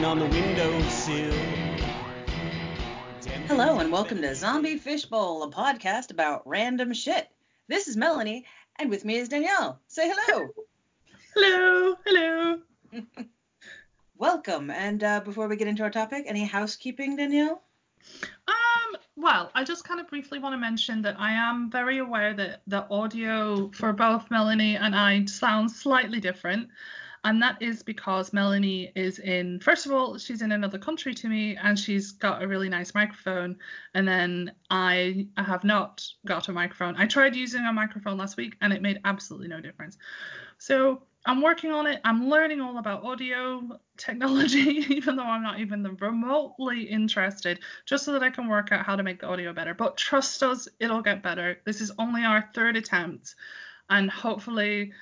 sitting on the windowsill. Hello and welcome to Zombie Fishbowl, a podcast about random shit. This is Melanie, and with me is Danielle. Say hello. Hello, hello. welcome. And uh, before we get into our topic, any housekeeping, Danielle? Um, well, I just kind of briefly want to mention that I am very aware that the audio for both Melanie and I sounds slightly different. And that is because Melanie is in, first of all, she's in another country to me and she's got a really nice microphone. And then I I have not got a microphone. I tried using a microphone last week and it made absolutely no difference. So I'm working on it. I'm learning all about audio technology, even though I'm not even remotely interested, just so that I can work out how to make the audio better. But trust us, it'll get better. This is only our third attempt. And hopefully,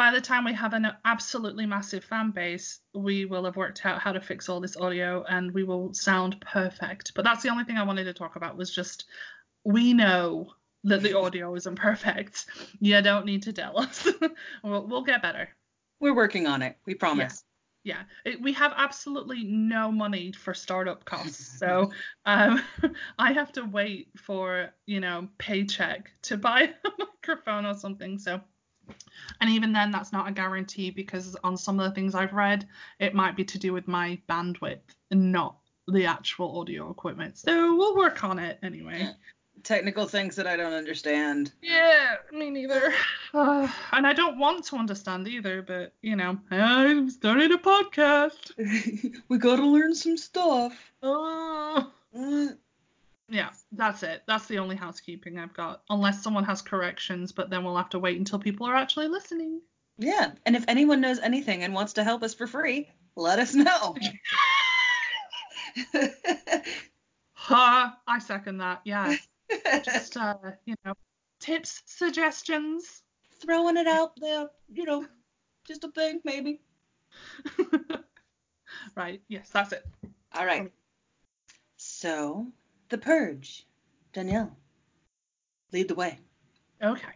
by the time we have an absolutely massive fan base, we will have worked out how to fix all this audio and we will sound perfect. But that's the only thing I wanted to talk about was just we know that the audio isn't perfect. You don't need to tell us. we'll, we'll get better. We're working on it. We promise. Yeah. yeah. It, we have absolutely no money for startup costs. So um, I have to wait for, you know, paycheck to buy a microphone or something. So and even then that's not a guarantee because on some of the things I've read, it might be to do with my bandwidth and not the actual audio equipment. So we'll work on it anyway technical things that I don't understand. Yeah, me neither. Uh, and I don't want to understand either, but you know, I started a podcast. we gotta learn some stuff. Uh, yeah, that's it. That's the only housekeeping I've got. Unless someone has corrections, but then we'll have to wait until people are actually listening. Yeah, and if anyone knows anything and wants to help us for free, let us know. ha, I second that. Yeah. Just uh, you know, tips, suggestions. Throwing it out there, you know, just a thing maybe. right. Yes, that's it. All right. So, The Purge. Danielle, lead the way. Okay.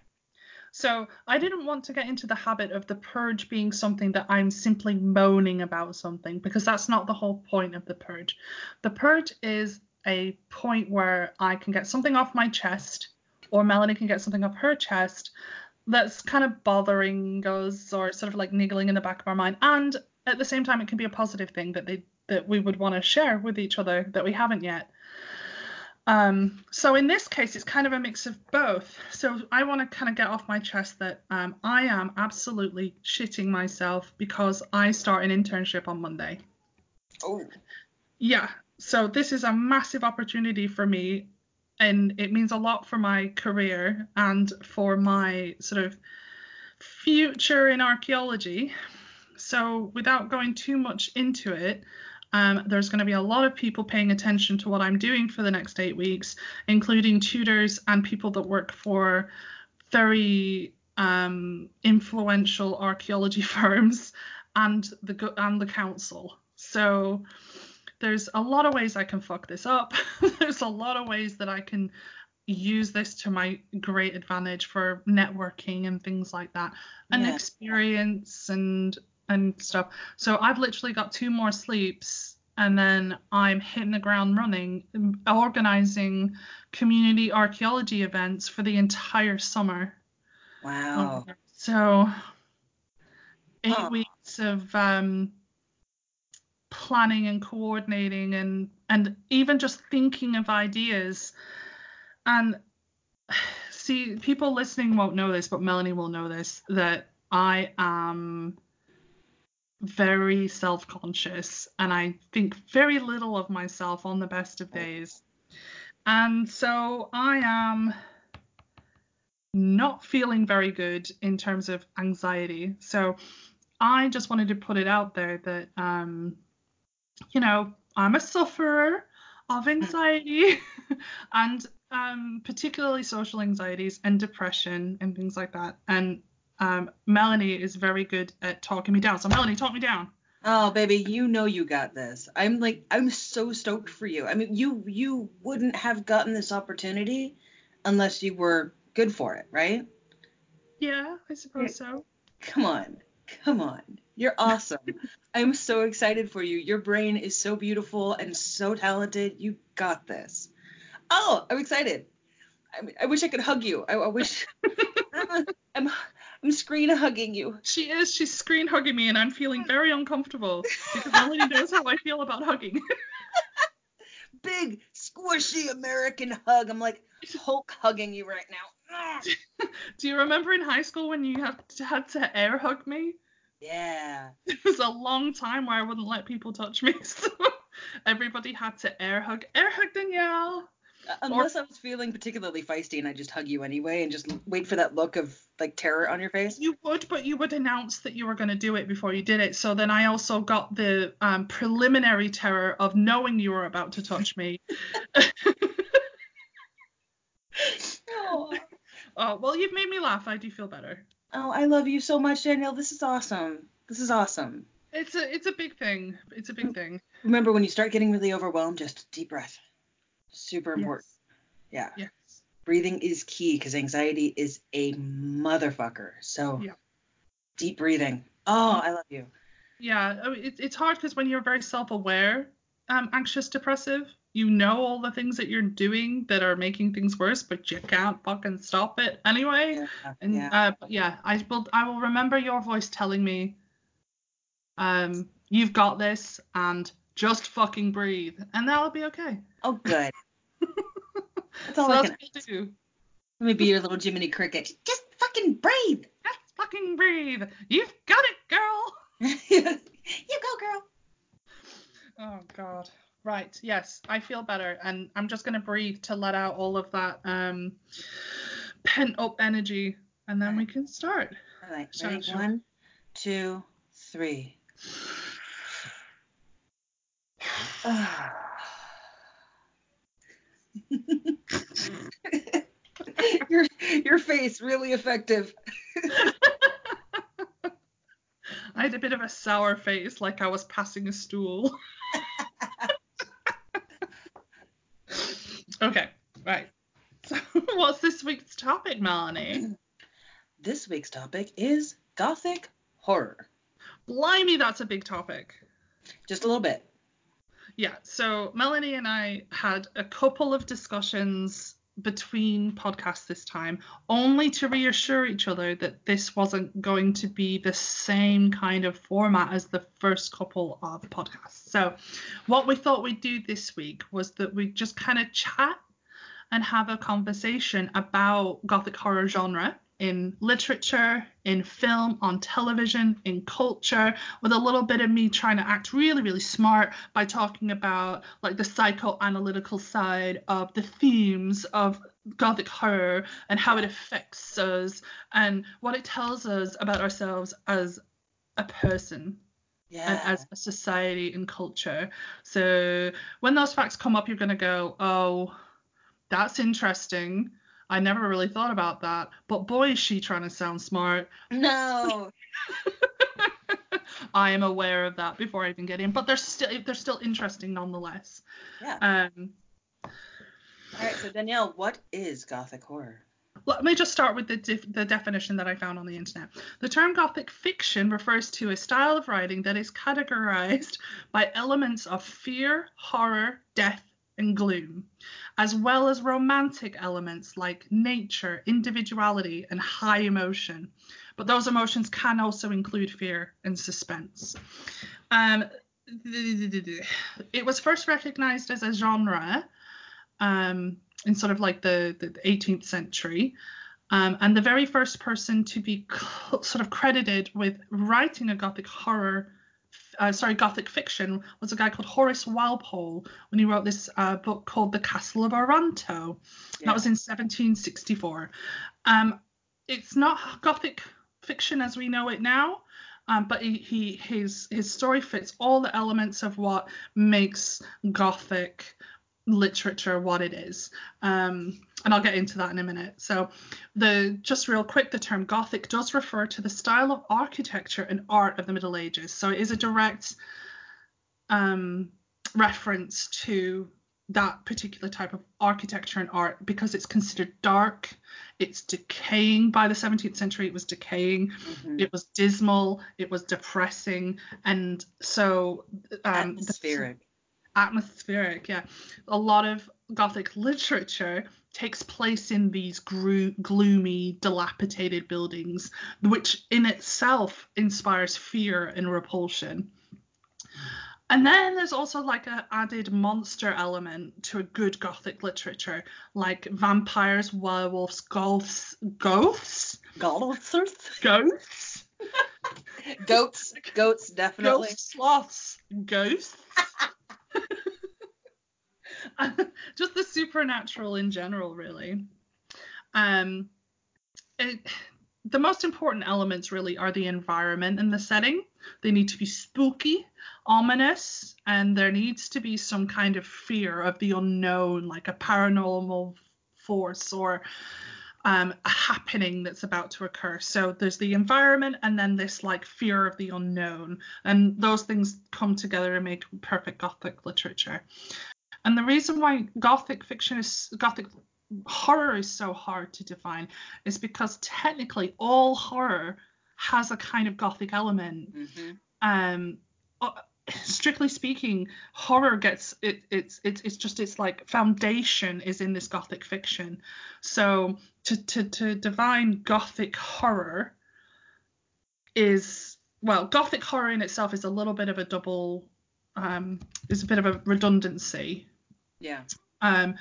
So I didn't want to get into the habit of the purge being something that I'm simply moaning about something because that's not the whole point of the purge. The purge is a point where I can get something off my chest, or Melanie can get something off her chest that's kind of bothering us or sort of like niggling in the back of our mind. And at the same time, it can be a positive thing that they that we would want to share with each other that we haven't yet. Um, so in this case, it's kind of a mix of both. So I want to kind of get off my chest that um, I am absolutely shitting myself because I start an internship on Monday. Oh. Yeah, so this is a massive opportunity for me and it means a lot for my career and for my sort of future in archaeology. So without going too much into it, um, there's going to be a lot of people paying attention to what I'm doing for the next eight weeks, including tutors and people that work for very um, influential archaeology firms and the and the council. So there's a lot of ways I can fuck this up. there's a lot of ways that I can use this to my great advantage for networking and things like that and yeah. experience and and stuff. So I've literally got two more sleeps and then I'm hitting the ground running organizing community archaeology events for the entire summer. Wow. Um, so eight oh. weeks of um planning and coordinating and and even just thinking of ideas and see people listening won't know this but melanie will know this that i am very self-conscious and i think very little of myself on the best of days. And so i am not feeling very good in terms of anxiety. So i just wanted to put it out there that um you know, I'm a sufferer of anxiety and um, particularly social anxieties and depression and things like that. And um, Melanie is very good at talking me down. So Melanie, talk me down. Oh baby, you know you got this. I'm like I'm so stoked for you. I mean, you you wouldn't have gotten this opportunity unless you were good for it, right? Yeah, I suppose so. Come on. Come on. You're awesome. I'm so excited for you. Your brain is so beautiful and so talented. You got this. Oh, I'm excited. I, I wish I could hug you. I, I wish. I'm I'm screen hugging you. She is. She's screen hugging me, and I'm feeling very uncomfortable because Melanie knows how I feel about hugging. Big squishy American hug. I'm like Hulk hugging you right now. Do you remember in high school when you had to, had to air hug me? Yeah. It was a long time where I wouldn't let people touch me, so everybody had to air hug. Air hug Danielle. Uh, Unless I was feeling particularly feisty and I just hug you anyway and just wait for that look of like terror on your face. You would, but you would announce that you were going to do it before you did it. So then I also got the um, preliminary terror of knowing you were about to touch me. Oh. Oh, well, you've made me laugh. I do feel better. oh, I love you so much, Danielle. This is awesome. This is awesome. It's a it's a big thing. It's a big thing. Remember when you start getting really overwhelmed, just deep breath. Super important. Yeah. Yes. Breathing is key because anxiety is a motherfucker. So Yeah. deep breathing. Oh, I love you. Yeah. It, it's hard because when you're very self-aware, um, anxious, depressive, you know all the things that you're doing that are making things worse, but you can't fucking stop it anyway. Yeah. And yeah. uh, yeah, I will I will remember your voice telling me, um, you've got this, and just fucking breathe, and that'll be okay. oh, good. That's all so I can. do. Let me be your little Jiminy Cricket. Just fucking breathe. Just fucking breathe. You've got it, girl. you go, girl. Oh God. Right. Yes, I feel better, and I'm just gonna breathe to let out all of that um pent up energy, and then we can start. All right. Ready? One, two, three. your your face really effective. I had a bit of a sour face, like I was passing a stool. okay. Right. So, what's this week's topic, Melanie? This week's topic is gothic horror. Blimey, that's a big topic. Just a little bit. Yeah, so Melanie and I had a couple of discussions between podcasts this time, only to reassure each other that this wasn't going to be the same kind of format as the first couple of podcasts. So, what we thought we'd do this week was that we'd just kind of chat and have a conversation about Gothic horror genre in literature, in film, on television, in culture, with a little bit of me trying to act really, really smart by talking about like the psychoanalytical side of the themes of Gothic horror and how it affects us and what it tells us about ourselves as a person Yeah. and as a society and culture. So when those facts come up, you're going to go, oh, that's interesting. I never really thought about that. But boy, is she trying to sound smart. no. I am aware of that before I even get in, but they're still they're still interesting nonetheless. Yeah. Um, All right. So Danielle, what is gothic horror? Let me just start with the, def- the definition that I found on the internet. The term Gothic fiction refers to a style of writing that is categorized by elements of fear, horror, death, and gloom, as well as romantic elements like nature, individuality, and high emotion. But those emotions can also include fear and suspense. Um, it was first recognized as a genre um, in sort of like the, the 18th century. Um, and the very first person to be c- sort of credited with writing a Gothic horror, uh, sorry, Gothic fiction was a guy called Horace Walpole when he wrote this uh, book called The Castle of Otranto. Yeah. That was in 1764. Um, it's not Gothic fiction as we know it now. Um, but he, he his his story fits all the elements of what makes Gothic literature what it is. Um, and I'll get into that in a minute. So, the just real quick, the term Gothic does refer to the style of architecture and art of the Middle Ages. So it is a direct um, reference to that particular type of architecture and art because it's considered dark it's decaying by the 17th century it was decaying Mhm. it was dismal it was depressing and so um, the- Atmospheric. yeah a lot of gothic literature takes place in these gro- gloomy dilapidated buildings which in itself inspires fear and repulsion and then there's also like a added monster element to a good gothic literature like vampires werewolves ghosts ghosts ghosts Goats. Goats, definitely. Ghost sloths, ghosts. Just the supernatural in general, really. Um, it, the most important elements really are the environment and the setting. They need to be spooky, ominous, and there needs to be some kind of fear of the unknown, like a paranormal force or um, a happening that's about to occur. So there's the environment and then this like fear of the unknown. And those things come together and make perfect Gothic literature. And the reason why Gothic fiction is Gothic horror is so hard to define is because technically all horror has a kind of Gothic element. Hmm um strictly speaking horror gets it it's it's it's just its like foundation is in this gothic fiction. So to to to define gothic horror is well gothic horror in itself is a little bit of a double um is a bit of a redundancy Yeah. um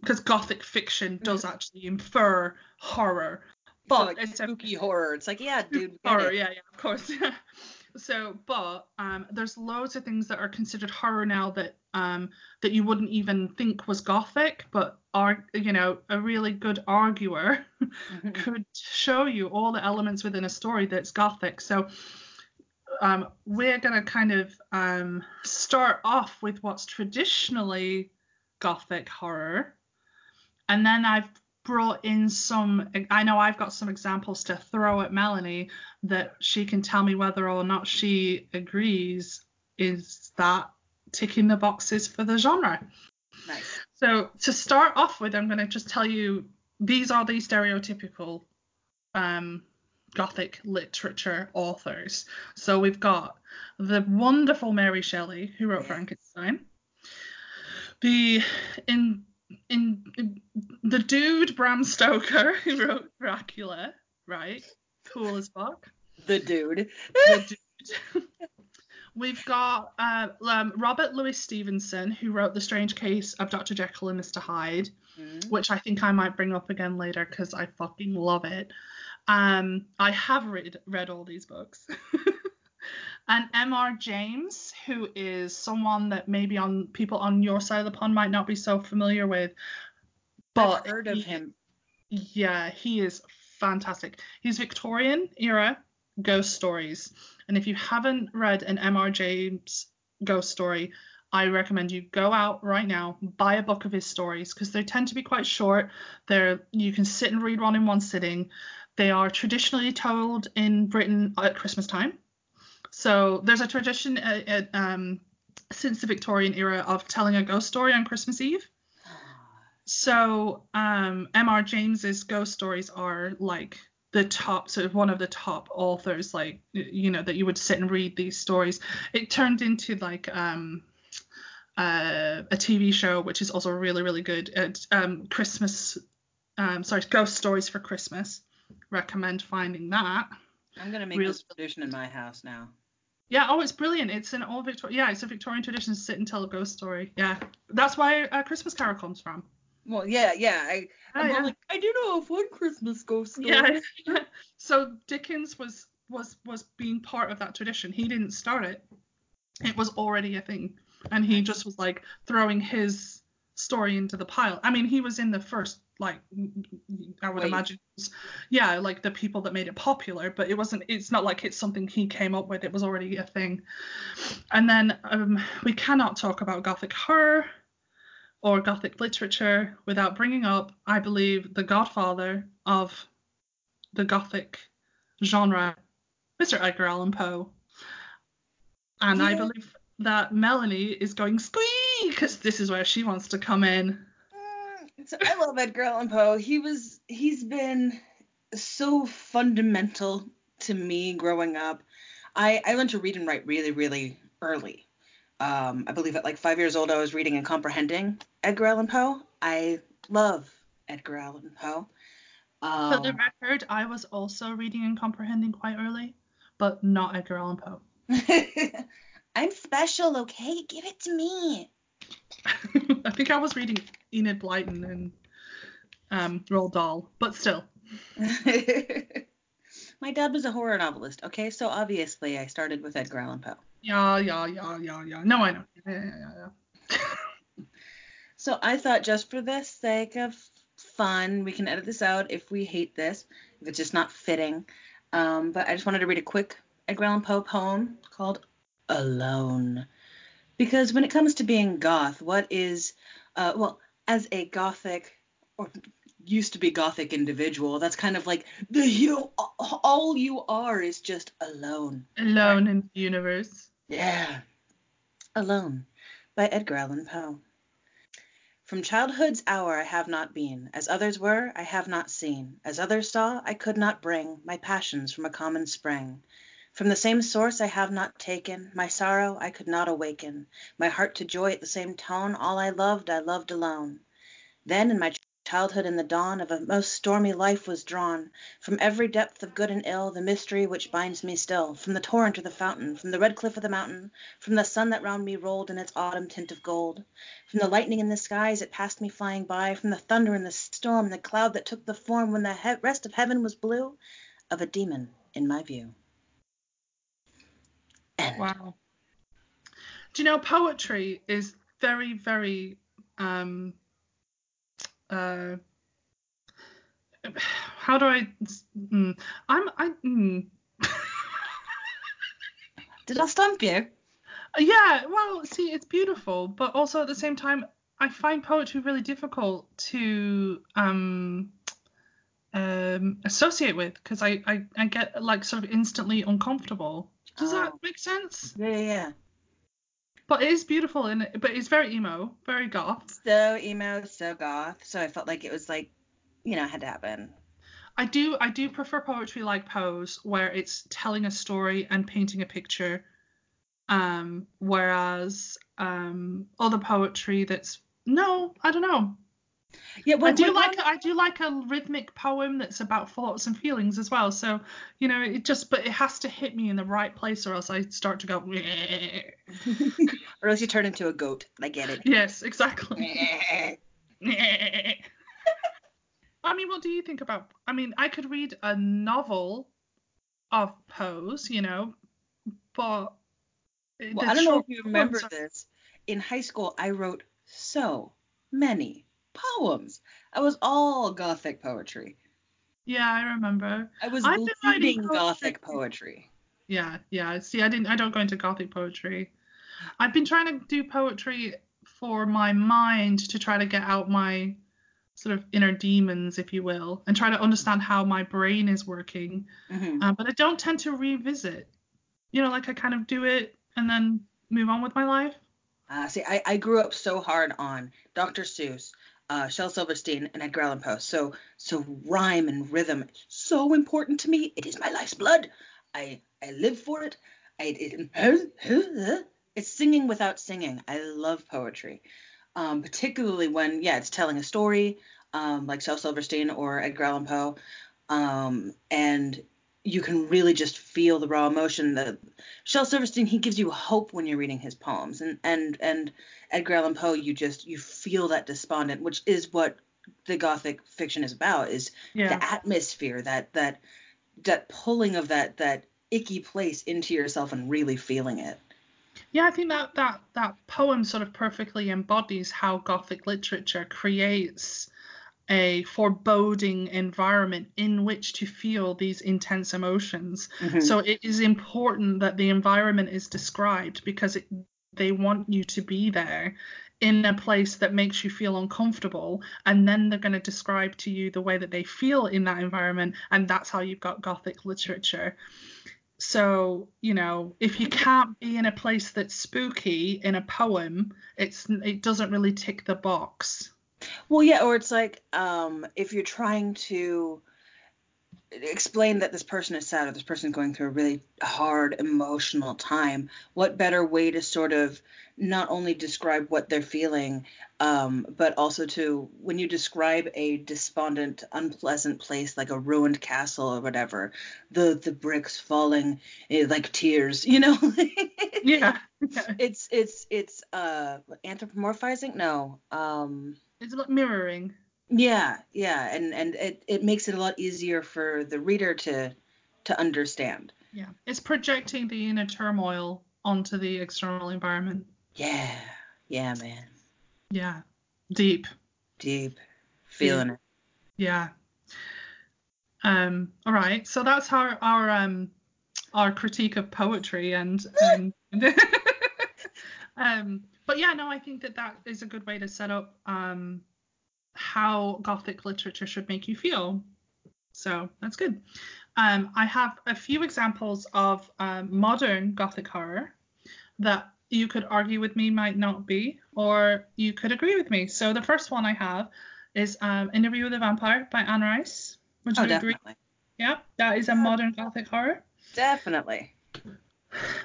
because gothic fiction does actually infer horror But but like it's a spooky horror. It's like, yeah, dude. horror, it. yeah, yeah, of course. so, but um, there's loads of things that are considered horror now that um that you wouldn't even think was gothic, but are you know a really good arguer Mhm. could show you all the elements within a story that's gothic. So. Um, we're gonna kind of um, start off with what's traditionally gothic horror, and then I've brought in some I know I've got some examples to throw at Melanie that she can tell me whether or not she agrees is that ticking the boxes for the genre. Nice. So to start off with, I'm going to just tell you these are the stereotypical um, Gothic literature authors. So we've got the wonderful Mary Shelley, who wrote Yes. Frankenstein. The in, in in the dude Bram Stoker, who wrote Dracula, right? Cool as fuck. The dude. The dude. We've got uh, um, Robert Louis Stevenson, who wrote The Strange Case of Dr. Jekyll and Mr. Hyde, Mhm. which I think I might bring up again later because I fucking love it. Um, I have read read all these books. and M.R. James, who is someone that maybe on people on your side of the pond might not be so familiar with, but I've heard of he- him. yeah, he is fantastic. He's Victorian era ghost stories. And if you haven't read an M.R. James ghost story, I recommend you go out right now, buy a book of his stories because they tend to be quite short. They're you can sit and read one in one sitting. They are traditionally told in Britain at Christmas time. So there's a tradition at, at, um, since the Victorian era of telling a ghost story on Christmas Eve. So um, M.R. James's ghost stories are like the top, sort of one of the top authors, like you know that you would sit and read these stories. It turned into like um, uh, a TV show, which is also really really good. At um, Christmas, um, sorry, Ghost Stories for Christmas. Recommend finding that. I'm gonna make Real- this tradition in my house now. Yeah, oh, it's brilliant. It's an old Victorian. Yeah, it's a Victorian tradition to sit and tell a ghost story. Yeah, that's why uh, Christmas Carol comes from. Well, yeah, yeah. I, Oh, I'm yeah. like, I do know of one Christmas ghost story. Yeah. so Dickens was was was being part of that tradition. He didn't start it. It was already a thing, and he just was like throwing his story into the pile. I mean, he was in the first like I would Wave. imagine, yeah, like the people that made it popular. But it wasn't. It's not like it's something he came up with. It was already a thing. And then um, we cannot talk about Gothic horror or Gothic literature without bringing up, I believe, the godfather of the Gothic genre, Mr. Edgar Allan Poe. And I believe that Melanie is going squeak because this is where she wants to come in. So I love Edgar Allan Poe. He was he's been so fundamental to me growing up. I I learned to read and write really really early. Um, I believe at like five years old I was reading and comprehending Edgar Allan Poe. I love Edgar Allan Poe. For the Um, record, I was also reading and comprehending quite early, but not Edgar Allan Poe. I'm special, okay? Give it to me. I think I was reading Enid Blyton and um, Roald Dahl, but still. My dad was a horror novelist, okay? So obviously I started with Edgar Allan Poe. Yeah, yeah, yeah, yeah, yeah. No, I know. Yeah, yeah, yeah, yeah. So I thought just for the sake of fun, we can edit this out if we hate this, if it's just not fitting. Um, but I just wanted to read a quick Edgar Allan Poe poem called Alone. Because when it comes to being goth, what is, uh, well, as a gothic or used to be gothic individual, that's kind of like the you all you are is just alone. Alone in the universe. Yeah. Alone by Edgar Allan Poe. From childhood's hour I have not been, as others were, I have not seen, as others saw, I could not bring my passions from a common spring. From the same source I have not taken, my sorrow I could not awaken, my heart to joy at the same tone, all I loved I loved alone. Then in my childhood in the dawn of a most stormy life was drawn, from every depth of good and ill, the mystery which binds me still, from the torrent or the fountain, from the red cliff of the mountain, from the sun that round me rolled in its autumn tint of gold, from the lightning in the skies it passed me flying by, from the thunder and the storm, the cloud that took the form when the he- rest of heaven was blue, of a demon in my view. End. Wow. Do you know poetry is very, very um uh how do I mm, I'm I mm. Did I stump you? yeah, well, see, it's beautiful, but also at the same time I find poetry really difficult to um um associate with because I, I I get like sort of instantly uncomfortable. Does that Oh. make sense? Yeah, yeah. But it is beautiful and it, but it's very emo, very goth. So emo, so goth. So I felt like it was like, you know, had to happen. I do I do prefer poetry like Poe's where it's telling a story and painting a picture. Um, whereas um other poetry that's no, I don't know. Yeah, I do like I do like a rhythmic poem that's about thoughts and feelings as well. So, you know, it just but it has to hit me in the right place or else I start to go or else you turn into a goat. I get it. Yes, exactly. I mean, what do you think about? I mean, I could read a novel of Poe's, you know, but Well, I don't know if you remember are- this. In high school, I wrote so many poems. I was all gothic poetry. Yeah, I remember. I was I've been bleeding gothic poetry. Yeah, yeah. See, I didn't. I don't go into gothic poetry. I've been trying to do poetry for my mind to try to get out my sort of inner demons, if you will, and try to understand how my brain is working. Mhm. Uh, but I don't tend to revisit. You know, like I kind of do it and then move on with my life. Uh, see, I, I grew up so hard on Dr. Seuss, uh, Shel Silverstein, and Edgar Allan Poe. So, so rhyme and rhythm so important to me. It is my life's blood. I I live for it. I it, it's singing without singing. I love poetry, um, particularly when yeah, it's telling a story, um, like Shel Silverstein or Edgar Allan Poe, um, and you can really just feel the raw emotion. The Shel Silverstein, he gives you hope when you're reading his poems, and and and Edgar Allan Poe, you just you feel that despondent, which is what the gothic fiction is about, is Yeah. the atmosphere, that that that pulling of that that icky place into yourself and really feeling it. Yeah, I think that that that poem sort of perfectly embodies how Gothic literature creates a foreboding environment in which to feel these intense emotions. Mhm. So it is important that the environment is described because it, they want you to be there in a place that makes you feel uncomfortable and then they're going to describe to you the way that they feel in that environment and that's how you've got gothic literature so you know if you can't be in a place that's spooky in a poem it's it doesn't really tick the box Well, yeah, or it's like um, if you're trying to explain that this person is sad or this person is going through a really hard emotional time, what better way to sort of not only describe what they're feeling, um, but also to when you describe a despondent, unpleasant place like a ruined castle or whatever, the the bricks falling eh, like tears, you know. yeah It's it's it's uh anthropomorphizing? No. Um it's like mirroring yeah, yeah, and and it it makes it a lot easier for the reader to to understand. yeah it's projecting the inner turmoil onto the external environment Yeah, yeah, man, yeah deep deep, feeling it. Yeah. Um. All right. So that's our our um our critique of poetry and and um. But yeah, no, I think that that is a good way to set up um how Gothic literature should make you feel. So that's good. Um, I have a few examples of um, modern Gothic horror that you could argue with me might not be, or you could agree with me. So the first one I have is um, Interview with a Vampire by Anne Rice. Would you Oh, agree? definitely, Yeah, that is a modern Gothic horror. definitely.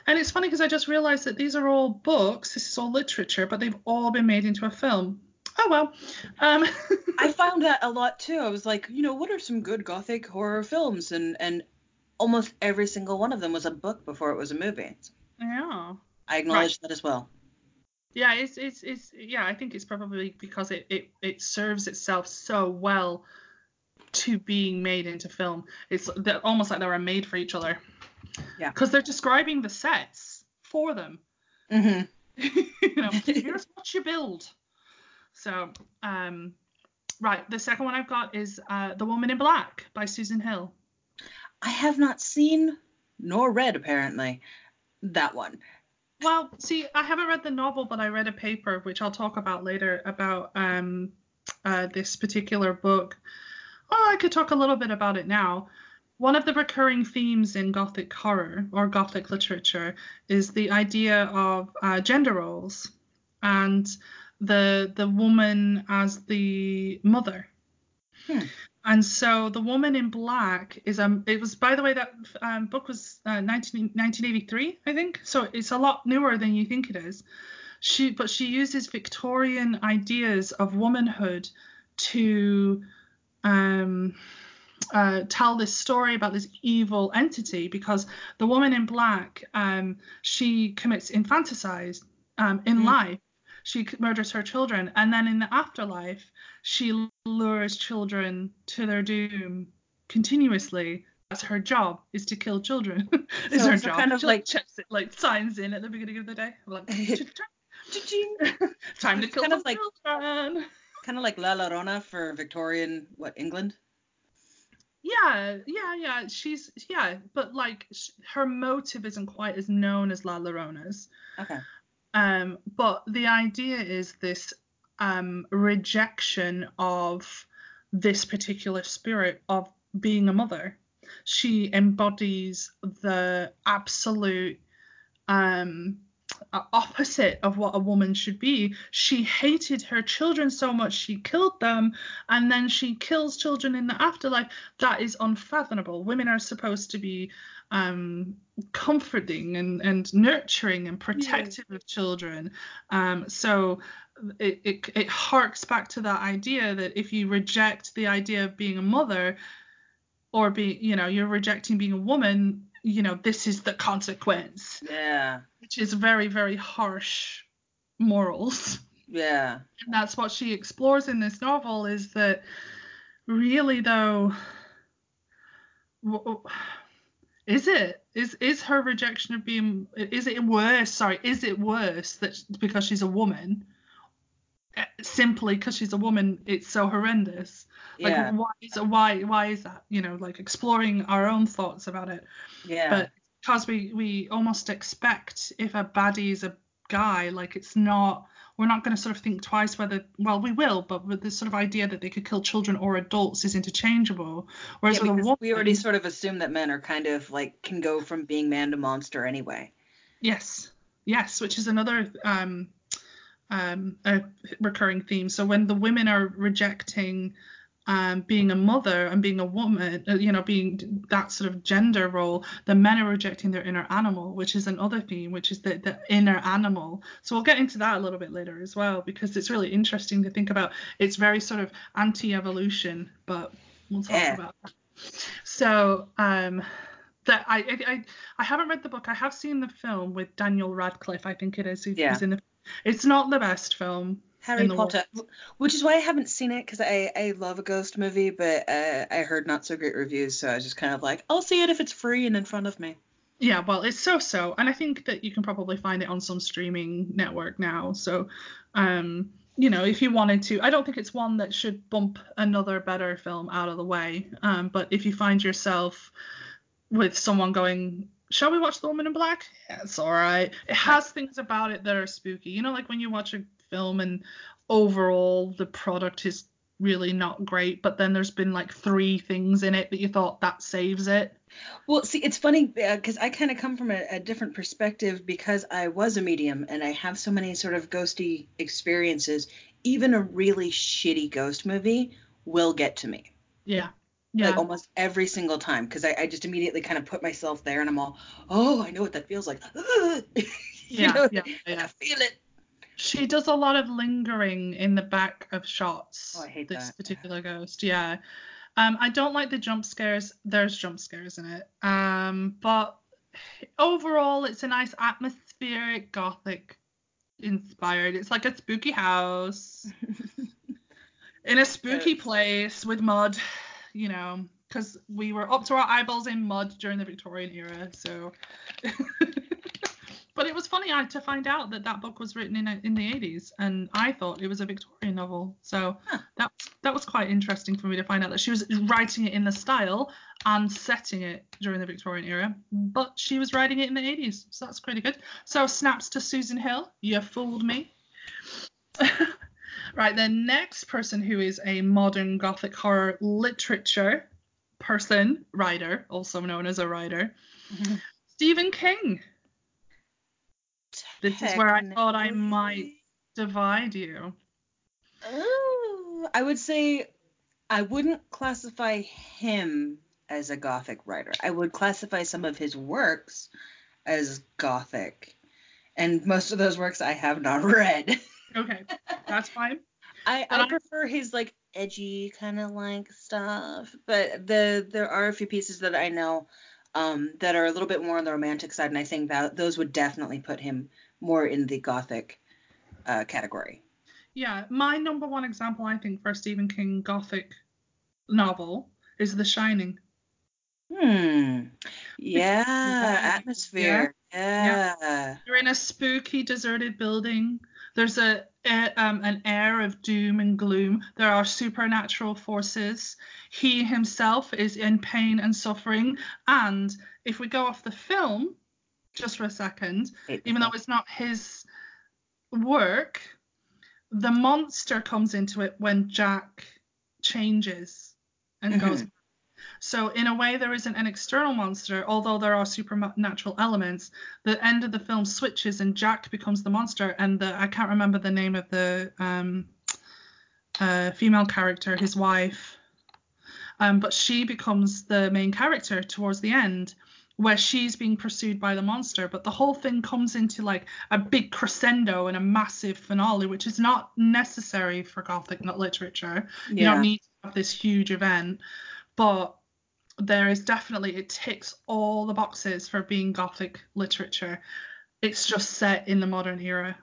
And it's funny because I just realized that these are all books, this is all literature, but they've all been made into a film. Oh well. Um, I found that a lot too. I was like, you know, what are some good gothic horror films? And and almost every single one of them was a book before it was a movie. yeah. I acknowledge that as well. Yeah, it's it's it's yeah, I think it's probably because it it, it serves itself so well to being made into film. It's almost like they were made for each other. Yeah. Because they're describing the sets for them. Mm-hmm. you know, here's what you build. So, um, right, the second one I've got is uh, The Woman in Black by Susan Hill. I have not seen nor read apparently that one. Well, see, I haven't read the novel, but I read a paper, which I'll talk about later, about um, uh, this particular book. Oh, I could talk a little bit about it now. One of the recurring themes in Gothic horror or Gothic literature is the idea of uh, gender roles and the the woman as the mother. Hmm. And so the woman in black is um it was by the way that um, book was uh, 19, 1983 I think so it's a lot newer than you think it is. She but she uses Victorian ideas of womanhood to um uh, tell this story about this evil entity because the woman in black um she commits infanticide um in Mm. life. She murders her children and then in the afterlife she lures children to their doom continuously. That's her job is to kill children. Is So her job. kind of She, like- checks it like signs in at the beginning of the day. Like time to kill kind of like- children. kind of like La Llorona for Victorian what England. Yeah, yeah, yeah. She's yeah, but like sh- her motive isn't quite as known as La Llorona's. Okay. Um, but the idea is this um rejection of this particular spirit of being a mother. She embodies the absolute um opposite of what a woman should be. She hated her children so much she killed them, and then she kills children in the afterlife. That is unfathomable. Women are supposed to be um, comforting and, and nurturing and protective of children. Um, so it, it it harks back to that idea that if you reject the idea of being a mother, or be you know you're rejecting being a woman, you know this is the consequence Yeah. which is very very harsh morals Yeah. and that's what she explores in this novel is that really though is it is is her rejection of being is it worse sorry is it worse that because she's a woman simply because she's a woman it's so horrendous like Yeah. why is why why is that you know like exploring our own thoughts about it Yeah. but because we we almost expect if a baddie is a guy like it's not we're not going to sort of think twice whether well we will, but with this sort of idea that they could kill children or adults is interchangeable. Whereas yeah, with a woman, we already sort of assume that men are kind of like can go from being man to monster anyway. Yes, yes, which is another um, um, a recurring theme. So when the women are rejecting um, being a mother and being a woman, uh, you know, being that sort of gender role, the men are rejecting their inner animal, which is another theme, which is the, the inner animal. So we'll get into that a little bit later as well, because it's really interesting to think about. It's very sort of anti-evolution, but we'll talk Yeah. about that. So um, that I, I I haven't read the book. I have seen the film with Daniel Radcliffe. I think it is. Who's, Yeah. who's in the. It's not the best film. Harry Potter, which is why I haven't seen it because I, I love a ghost movie, but uh, I heard not so great reviews, so I was just kind of like, I'll see it if it's free and in front of me. Yeah, well, it's so so, and I think that you can probably find it on some streaming network now. So, um, you know, if you wanted to, I don't think it's one that should bump another better film out of the way. Um, but if you find yourself with someone going, "Shall we watch The Woman in Black?" Yeah, it's all right. It has things about it that are spooky. You know, like when you watch a film and overall the product is really not great, but then there's been like three things in it that you thought that saves it. Well, see, it's funny uh, because I kind of come from a, a different perspective because I was a medium and I have so many sort of ghosty experiences. Even a really shitty ghost movie will get to me. Yeah. Yeah. Like almost every single time because I, I just immediately kind of put myself there and I'm all, oh, I know what that feels like. you Yeah, know, yeah, and I feel it. She does a lot of lingering in the back of shots. Oh, I hate this that. particular ghost. Yeah. Um, I don't like the jump scares. There's jump scares in it. Um, but overall, it's a nice atmospheric gothic inspired. It's like a spooky house in a spooky place with mud, you know, because we were up to our eyeballs in mud during the Victorian era. So, but it was funny I, to find out that that book was written in in the 80s, and I thought it was a Victorian novel. So Huh. that that was quite interesting for me to find out that she was writing it in the style and setting it during the Victorian era, but she was writing it in the 80s. So that's pretty good. So snaps to Susan Hill, you fooled me. right, the next person who is a modern Gothic horror literature person, writer, also known as a writer, mm-hmm. Stephen King. This is where I thought I might divide you. Oh, I would say I wouldn't classify him as a gothic writer. I would classify some of his works as gothic. And most of those works I have not read. Okay, that's fine. I, I I- prefer his like edgy kind of like stuff, but the there are a few pieces that I know um, that are a little bit more on the romantic side, and I think that those would definitely put him more in the gothic uh, category. Yeah, my number one example, I think, for a Stephen King Gothic novel is The Shining. Hmm. Yeah, Right. atmosphere. Yeah. Yeah. You're in a spooky, deserted building. There's a, a um, an air of doom and gloom. There are supernatural forces. He himself is in pain and suffering. And if we go off the film, just for a second, even though it's not his work, the monster comes into it when Jack changes and goes. So in a way, there isn't an external monster, although there are supernatural elements. The end of the film switches and Jack becomes the monster, and the I can't remember the name of the um, uh, female character, his wife, um, but she becomes the main character towards the end, where she's being pursued by the monster. But the whole thing comes into like a big crescendo and a massive finale, which is not necessary for Gothic not literature. You don't need to have this huge event, but there is definitely it ticks all the boxes for being Gothic literature. It's just set in the modern era.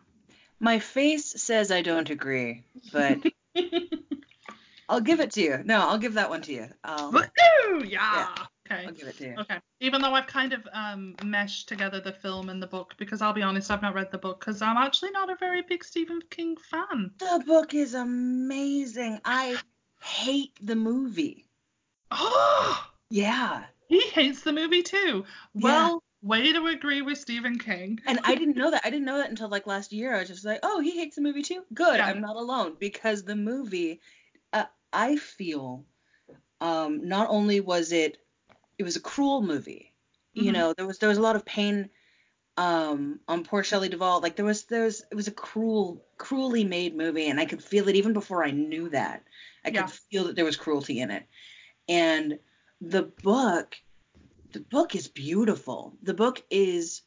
My face says I don't agree, but I'll give it to you. No, I'll give that one to you. I'll, Woohoo! Yeah. Okay. I'll give it to you. Okay. Even though I've kind of um, meshed together the film and the book, because I'll be honest, I've not read the book because I'm actually not a very big Stephen King fan. The book is amazing. I hate the movie. Oh, Yeah. he hates the movie too. Well, Way to agree with Stephen King. And I didn't know that. I didn't know that until like last year. I was just like, oh, he hates the movie too. Good, Yeah. I'm not alone because the movie, uh, I feel, um, not only was it, it was a cruel movie. You Mhm. know, there was there was a lot of pain, um, on poor Shelley Duvall. Like there was there was it was a cruel, cruelly made movie, and I could feel it even before I knew that. I Yeah. could feel that there was cruelty in it, and the book, the book is beautiful. The book is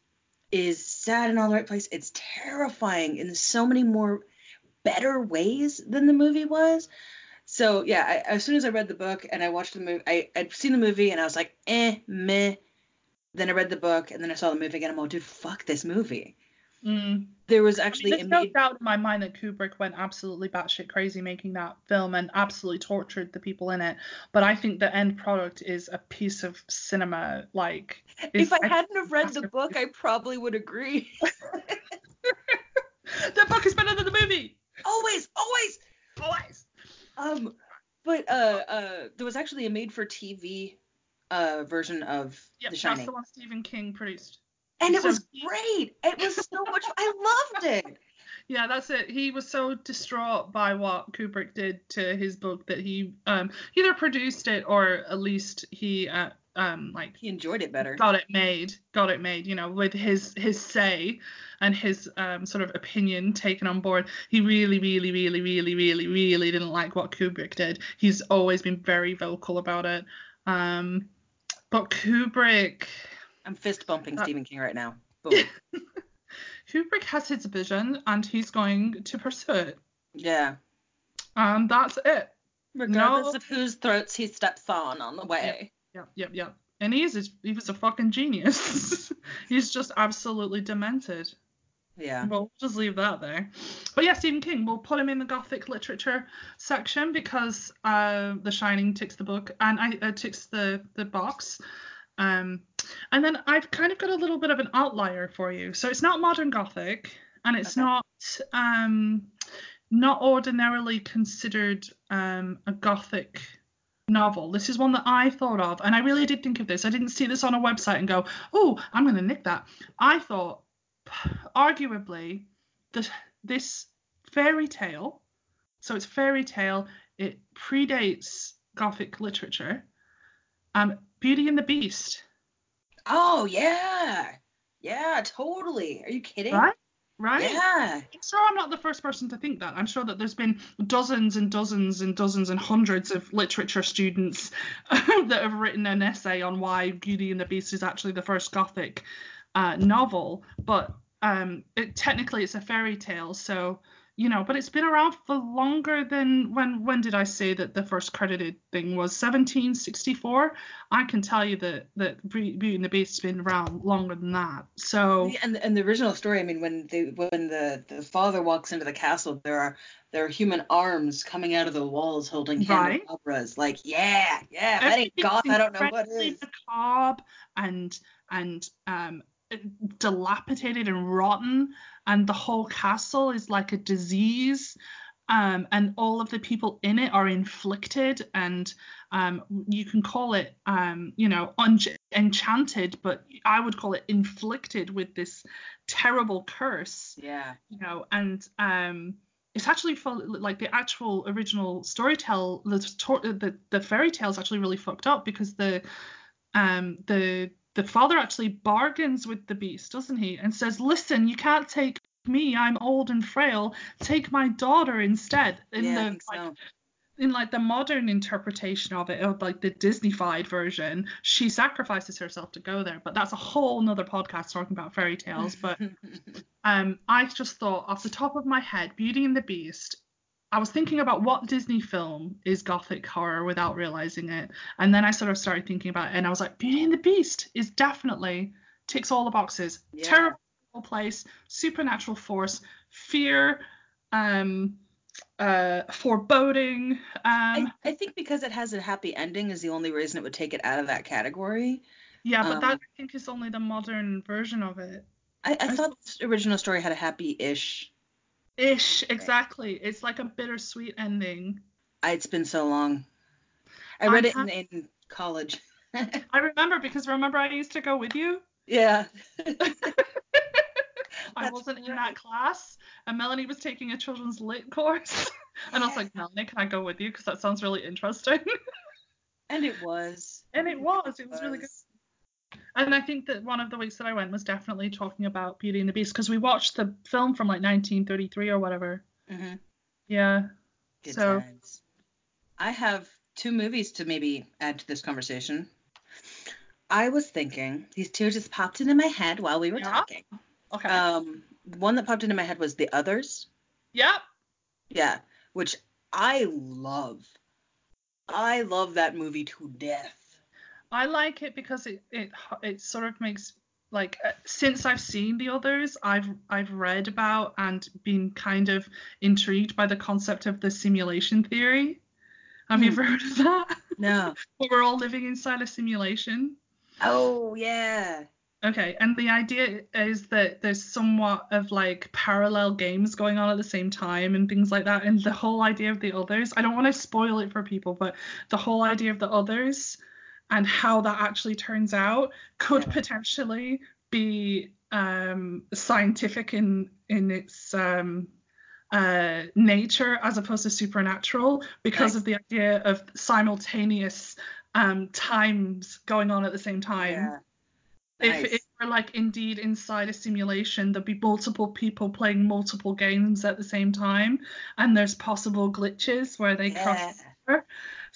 is sad in all the right place. It's terrifying in so many more better ways than the movie was. So yeah, I, as soon as I read the book and I watched the movie, I, I'd seen the movie and I was like, eh, meh. Then I read the book and then I saw the movie again. I'm like, dude, fuck this movie. Mm. There was I mean, actually there's no doubt in my mind that Kubrick went absolutely batshit crazy making that film and absolutely tortured the people in it. But I think the end product is a piece of cinema. Like, if I hadn't have read the book, I probably would agree. the book is better than the movie. always, always. Always. Um, but uh, uh, there was actually a made-for-TV uh version of Yep, The that's the one Stephen King produced. And it was great. It was so much. I loved it. Yeah, that's it. He was so distraught by what Kubrick did to his book that he um either produced it or at least he uh, um like He enjoyed it better. got it made, got it made, you know, with his his say and his um sort of opinion taken on board. He really, really, really, really, really, really didn't like what Kubrick did. He's always been very vocal about it. Um, but Kubrick, I'm fist bumping Uh, Stephen King right now. Boom. Kubrick has his vision and he's going to pursue it. yeah. And that's it. Regardless No. of whose throats he steps on on the way. Yep, yep, yep. And he is he was a fucking genius. he's just absolutely demented. Yeah. Well, we'll just leave that there. But yeah, Stephen King, we'll put him in the Gothic literature section because uh, The Shining ticks the book and I uh, ticks the the box. Um, and then I've kind of got a little bit of an outlier for you. So it's not modern Gothic, and it's Okay. not um, not ordinarily considered um, a Gothic novel. This is one that I thought of, and I really did think of this. I didn't see this on a website and go, "Oh, I'm going to nick that." I thought, arguably, that this fairy tale. So it's fairy tale. It predates Gothic literature. Um, Beauty and the Beast, Oh yeah. Yeah, totally. Are you kidding? right? Right. Yeah. I'm sure I'm not the first person to think that. I'm sure that there's been dozens and dozens and dozens and hundreds of literature students that have written an essay on why Beauty and the Beast is actually the first Gothic uh, novel. But um, it, technically, it's a fairy tale, so you know. But it's been around for longer than when. When did I say that the first credited thing was 1764? I can tell you that that Beauty and the Beast's been around longer than that. So. Yeah, And and the original story, I mean, when they when the the father walks into the castle, there are there are human arms coming out of the walls holding Right. candelabras. Like, yeah, yeah. That ain't goth, I don't know what is. Macabre and and um dilapidated and rotten, and the whole castle is like a disease. Um, and all of the people in it are inflicted, and um, you can call it, um, you know, un- enchanted, but I would call it inflicted with this terrible curse Yeah. you know, and um, it's actually like the actual original storytell the the the fairy tale is actually really fucked up because the um the the father actually bargains with the beast, doesn't he, and says, "Listen, you can't take me. I'm old and frail. Take my daughter instead." In yeah, the like, so. in like the modern interpretation of it, or like the Disneyfied version, she sacrifices herself to go there. But that's a whole nother podcast talking about fairy tales. But um, I just thought off the top of my head, Beauty and the Beast. I was thinking about what Disney film is gothic horror without realizing it, and then I sort of started thinking about it, and I was like, Beauty and the Beast is definitely ticks all the boxes. Yeah. Terrible place, supernatural force, fear, um, uh, foreboding. I, Um, I think because it has a happy ending is the only reason it would take it out of that category. yeah, but that um, I think is only the modern version of it. I, I I thought the original story had a happy-ish. Ish, exactly. It's like a bittersweet ending. It's been so long. I I read it in, in college. I remember because remember I used to go with you Yeah. I wasn't in that class, and Melanie was taking a children's lit course. And I was like, Melanie, can I go with you? Because that sounds really interesting. And it was. and it was. It was really good. And I think that one of the weeks that I went was definitely talking about Beauty and the Beast because we watched the film from like 1933 or whatever. Mhm. Yeah. Good So- times. I have two movies to maybe add to this conversation. I was thinking, these two just popped into my head while we were Yeah. talking. Okay. Um, one that popped into my head was The Others. yep. Yeah, which I love. I love that movie to death. I like it because it it it sort of makes like uh, since I've seen the others, I've I've read about and been kind of intrigued by the concept of the simulation theory. Have you Hmm. ever heard of that? No. We're all living inside a simulation. Oh yeah. Okay, and the idea is that there's somewhat of like parallel games going on at the same time and things like that. And the whole idea of the others, I don't want to spoil it for people, but the whole idea of the others and how that actually turns out could Yeah. potentially be um, scientific in in its um, uh, nature as opposed to supernatural because Nice. of the idea of simultaneous um, times going on at the same time Yeah. if Nice. it were like indeed inside a simulation, there'd be multiple people playing multiple games at the same time, and there's possible glitches where they cross over.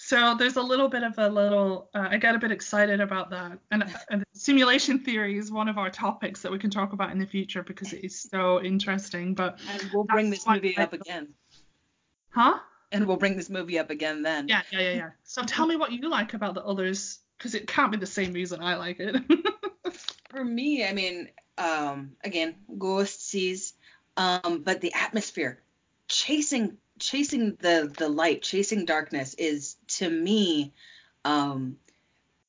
So there's a little bit of a little. Uh, I get a bit excited about that, and, and simulation theory is one of our topics that we can talk about in the future because it is so interesting. But And we'll bring this movie up again. huh? And we'll bring this movie up again then. Yeah, yeah, yeah, yeah. So tell me what you like about the others, because it can't be the same reason I like it. For me, I mean, um, again, ghosties, um, but the atmosphere, chasing, chasing the the light, chasing darkness is to me, um,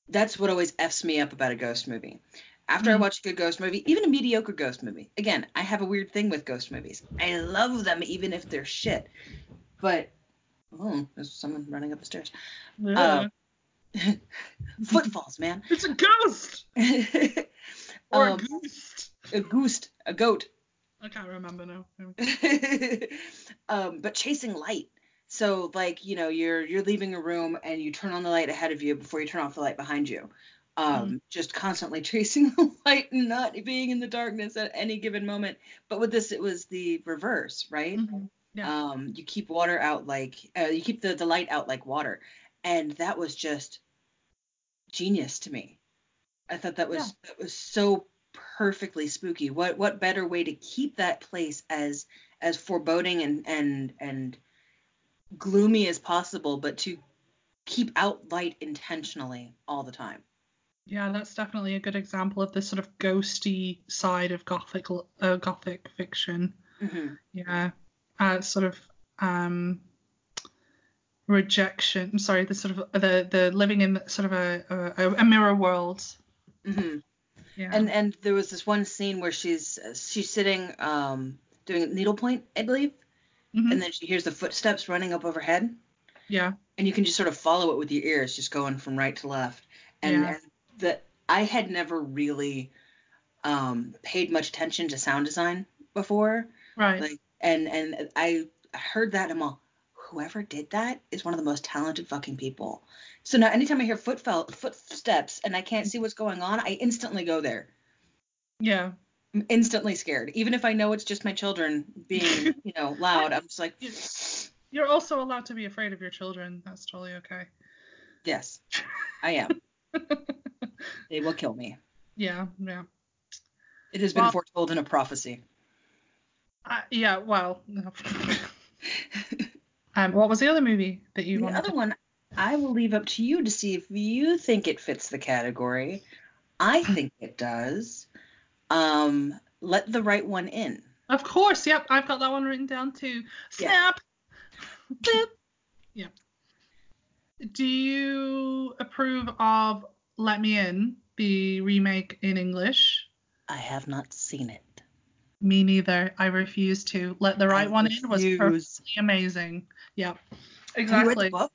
that's what always f's me up about a ghost movie. After I Mhm. watch a good ghost movie, even a mediocre ghost movie, again, I have a weird thing with ghost movies. I love them even if they're shit. But oh, there's someone running up the stairs. Yeah. Footfalls, man. it's a ghost or a Um, goose. a goose, a goat. I can't remember now. um, but chasing light. So like you know you're you're leaving a room and you turn on the light ahead of you before you turn off the light behind you. Um, just constantly chasing the light and not being in the darkness at any given moment. But with this, it was the reverse, right? Mhm. Yeah. Um, you keep water out like uh, you keep the the light out like water, and that was just genius to me. I thought that was Yeah. that was so perfectly spooky. What what better way to keep that place as as foreboding and and and gloomy as possible, but to keep out light intentionally all the time. Yeah, that's definitely a good example of the sort of ghosty side of gothic uh, gothic fiction. hmm Yeah, uh, sort of um, rejection. I'm sorry, the sort of the the living in sort of a a, a mirror world. hmm Yeah. And and there was this one scene where she's she's sitting um doing needlepoint, I believe, Mhm. and then she hears the footsteps running up overhead. yeah. and you can just sort of follow it with your ears, just going from right to left. And, Yeah. and the I had never really um, paid much attention to sound design before, Right. like, and and I heard that and I'm all, whoever did that is one of the most talented fucking people. So now anytime I hear footfell footsteps and I can't see what's going on, I instantly go there. yeah. I'm instantly scared, even if I know it's just my children being, you know, loud. I'm just like, You're also allowed to be afraid of your children. That's totally okay. yes, I am. They will kill me. Yeah. Yeah. It has been foretold in a prophecy. Uh, yeah. Well. no. um. What was the other movie that you the wanted? other to... one, I will leave up to you to see if you think it fits the category. I think it does. Um, let the right one in. Of course. Yep. I've got that one written down too. Snap. Boop. Yep. Do you approve of Let Me In, the remake in English? I have not seen it. Me neither. I refuse to. Let the right I one in was perfectly amazing. Yep. Have Exactly. you read the book?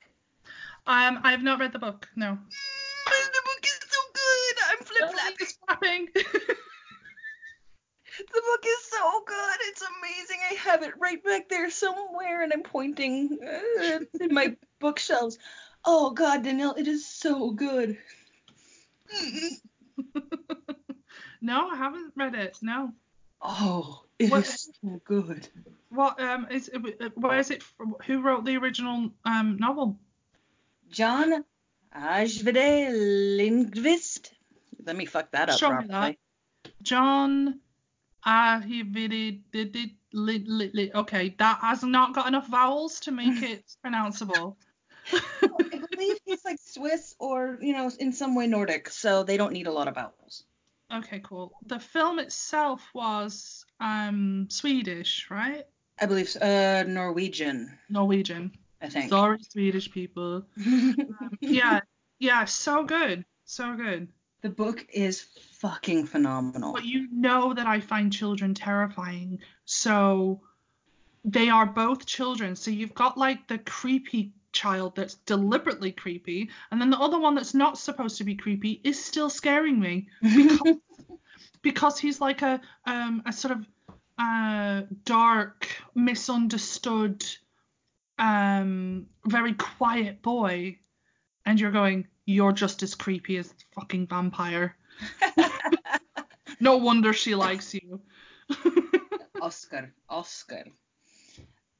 Um, I have not read the book. No. the book is so good. I'm flip Melanie is. The book is so good. It's amazing. I have it right back there somewhere, and I'm pointing uh, in my bookshelves. Oh God, Danielle, it is so good. no, I haven't read it. No. Oh, it What- is so good. What um is it, where is it? Who wrote the original um novel? John Ajvide Lindqvist. Let me fuck that up Show properly. John Ahividi did it li, li, li. Okay, that has not got enough vowels to make it pronounceable. I believe he's like Swiss or you know in some way Nordic, so they don't need a lot of vowels. Okay, cool. The film itself was um Swedish, right? I believe uh Norwegian. Norwegian. I think. Sorry, Swedish people. Yeah, yeah, so good, so good. the book is fucking phenomenal. But you know that I find children terrifying, so they are both children. So you've got like the creepy child that's deliberately creepy, and then the other one that's not supposed to be creepy is still scaring me because because he's like a um a sort of uh dark, misunderstood, um very quiet boy, and you're going, you're just as creepy as the fucking vampire. No wonder she likes you. Oscar, Oscar.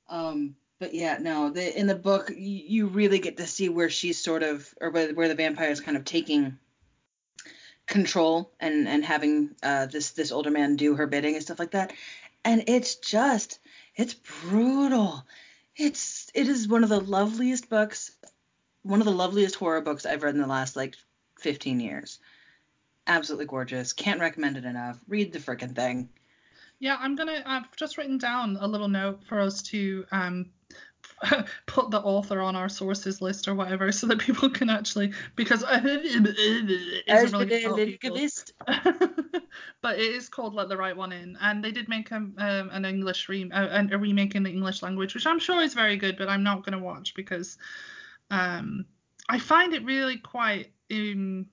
Um, but yeah, no, the in the book y- you really get to see where she's sort of, or where, where the vampire is kind of taking control and and having uh this this older man do her bidding and stuff like that, and it's just it's brutal. It's it is one of the loveliest books, one of the loveliest horror books I've read in the last like 15 years. Absolutely gorgeous. Can't recommend it enough. Read the frickin' thing. Yeah, I'm gonna. I've just written down a little note for us to um put the author on our sources list or whatever, so that people can actually because isn't really people. but it is called Let the Right One In, and they did make a, um, an English re- a, a remake in the English language, which I'm sure is very good, but I'm not gonna watch because um I find it really quite um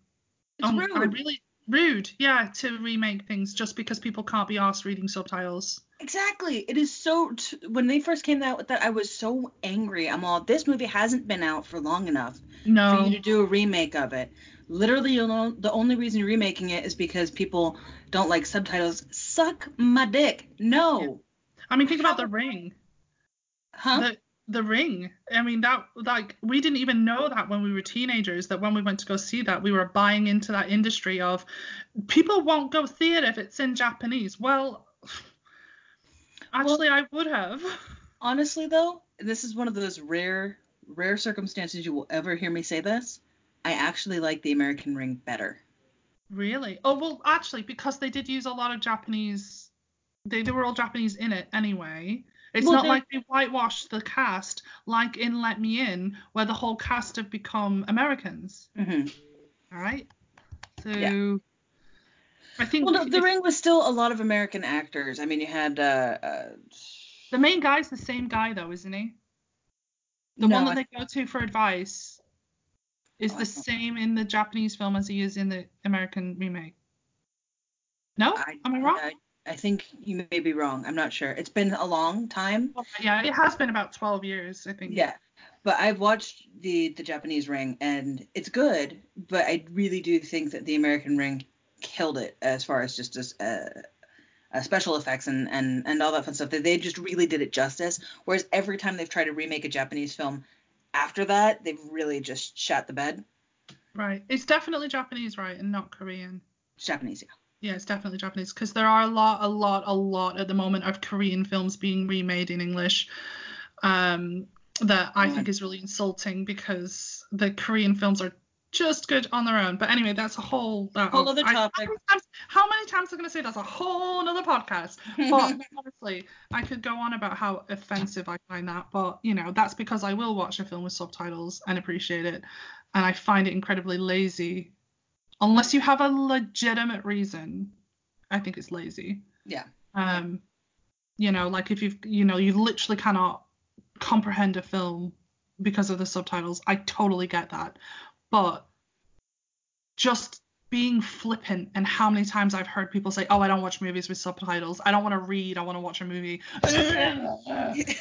It's um, rude. Really rude, yeah, to remake things just because people can't be asked reading subtitles. Exactly. It is so. T- when they first came out with that, I was so angry. I'm all, this movie hasn't been out for long enough for No, you to do a remake of it. Literally, you know, the only reason you're remaking it is because people don't like subtitles. Suck my dick. No. I mean think about the ring. Huh? The the ring. I mean that like we didn't even know that when we were teenagers that when we went to go see that we were buying into that industry of people won't go see it if it's in Japanese. Well, actually I would have. Honestly, though, this is one of those rare, rare circumstances you will ever hear me say this. I actually like the American Ring better. Really? Oh well, actually because they did use a lot of Japanese. They they were all Japanese in it anyway. It's Well, not they- like they whitewashed the cast like in Let Me In, where the whole cast have become Americans. hmm All right. So Yeah. I think Well, the, the Ring was still a lot of American actors. I mean, you had. Uh, uh, the main guy's the same guy though, isn't he? The no, one that I- they go to for advice is Oh, the same in the Japanese film as he is in the American remake. No? I, Am I wrong? I, I think you may be wrong. I'm not sure. It's been a long time. yeah, it has been about 12 years, I think. Yeah, but I've watched the the Japanese Ring and it's good, but I really do think that the American Ring killed it as far as just as uh, uh, special effects and, and and all that fun stuff. They, they just really did it justice. Whereas every time they've tried to remake a Japanese film after that, they've really just shot the bed. Right. It's definitely Japanese, right, and not Korean. It's Japanese, yeah. Yeah, it's definitely Japanese because there are a lot, a lot, a lot at the moment of Korean films being remade in English. Um, that I think is really insulting because the Korean films are just good on their own. But anyway, that's a whole that Whole other I- topic. how, many times, how many times am I going to say that's a whole other podcast? But honestly, I could go on about how offensive I find that, but you know, that's because I will watch a film with subtitles and appreciate it, and I find it incredibly lazy. Unless you have a legitimate reason, I think it's lazy. Yeah. Um, you know, like if you've, you know, you literally cannot comprehend a film because of the subtitles. I totally get that, but just being flippant and how many times I've heard people say, "Oh, I don't watch movies with subtitles. I don't want to read. I want to watch a movie."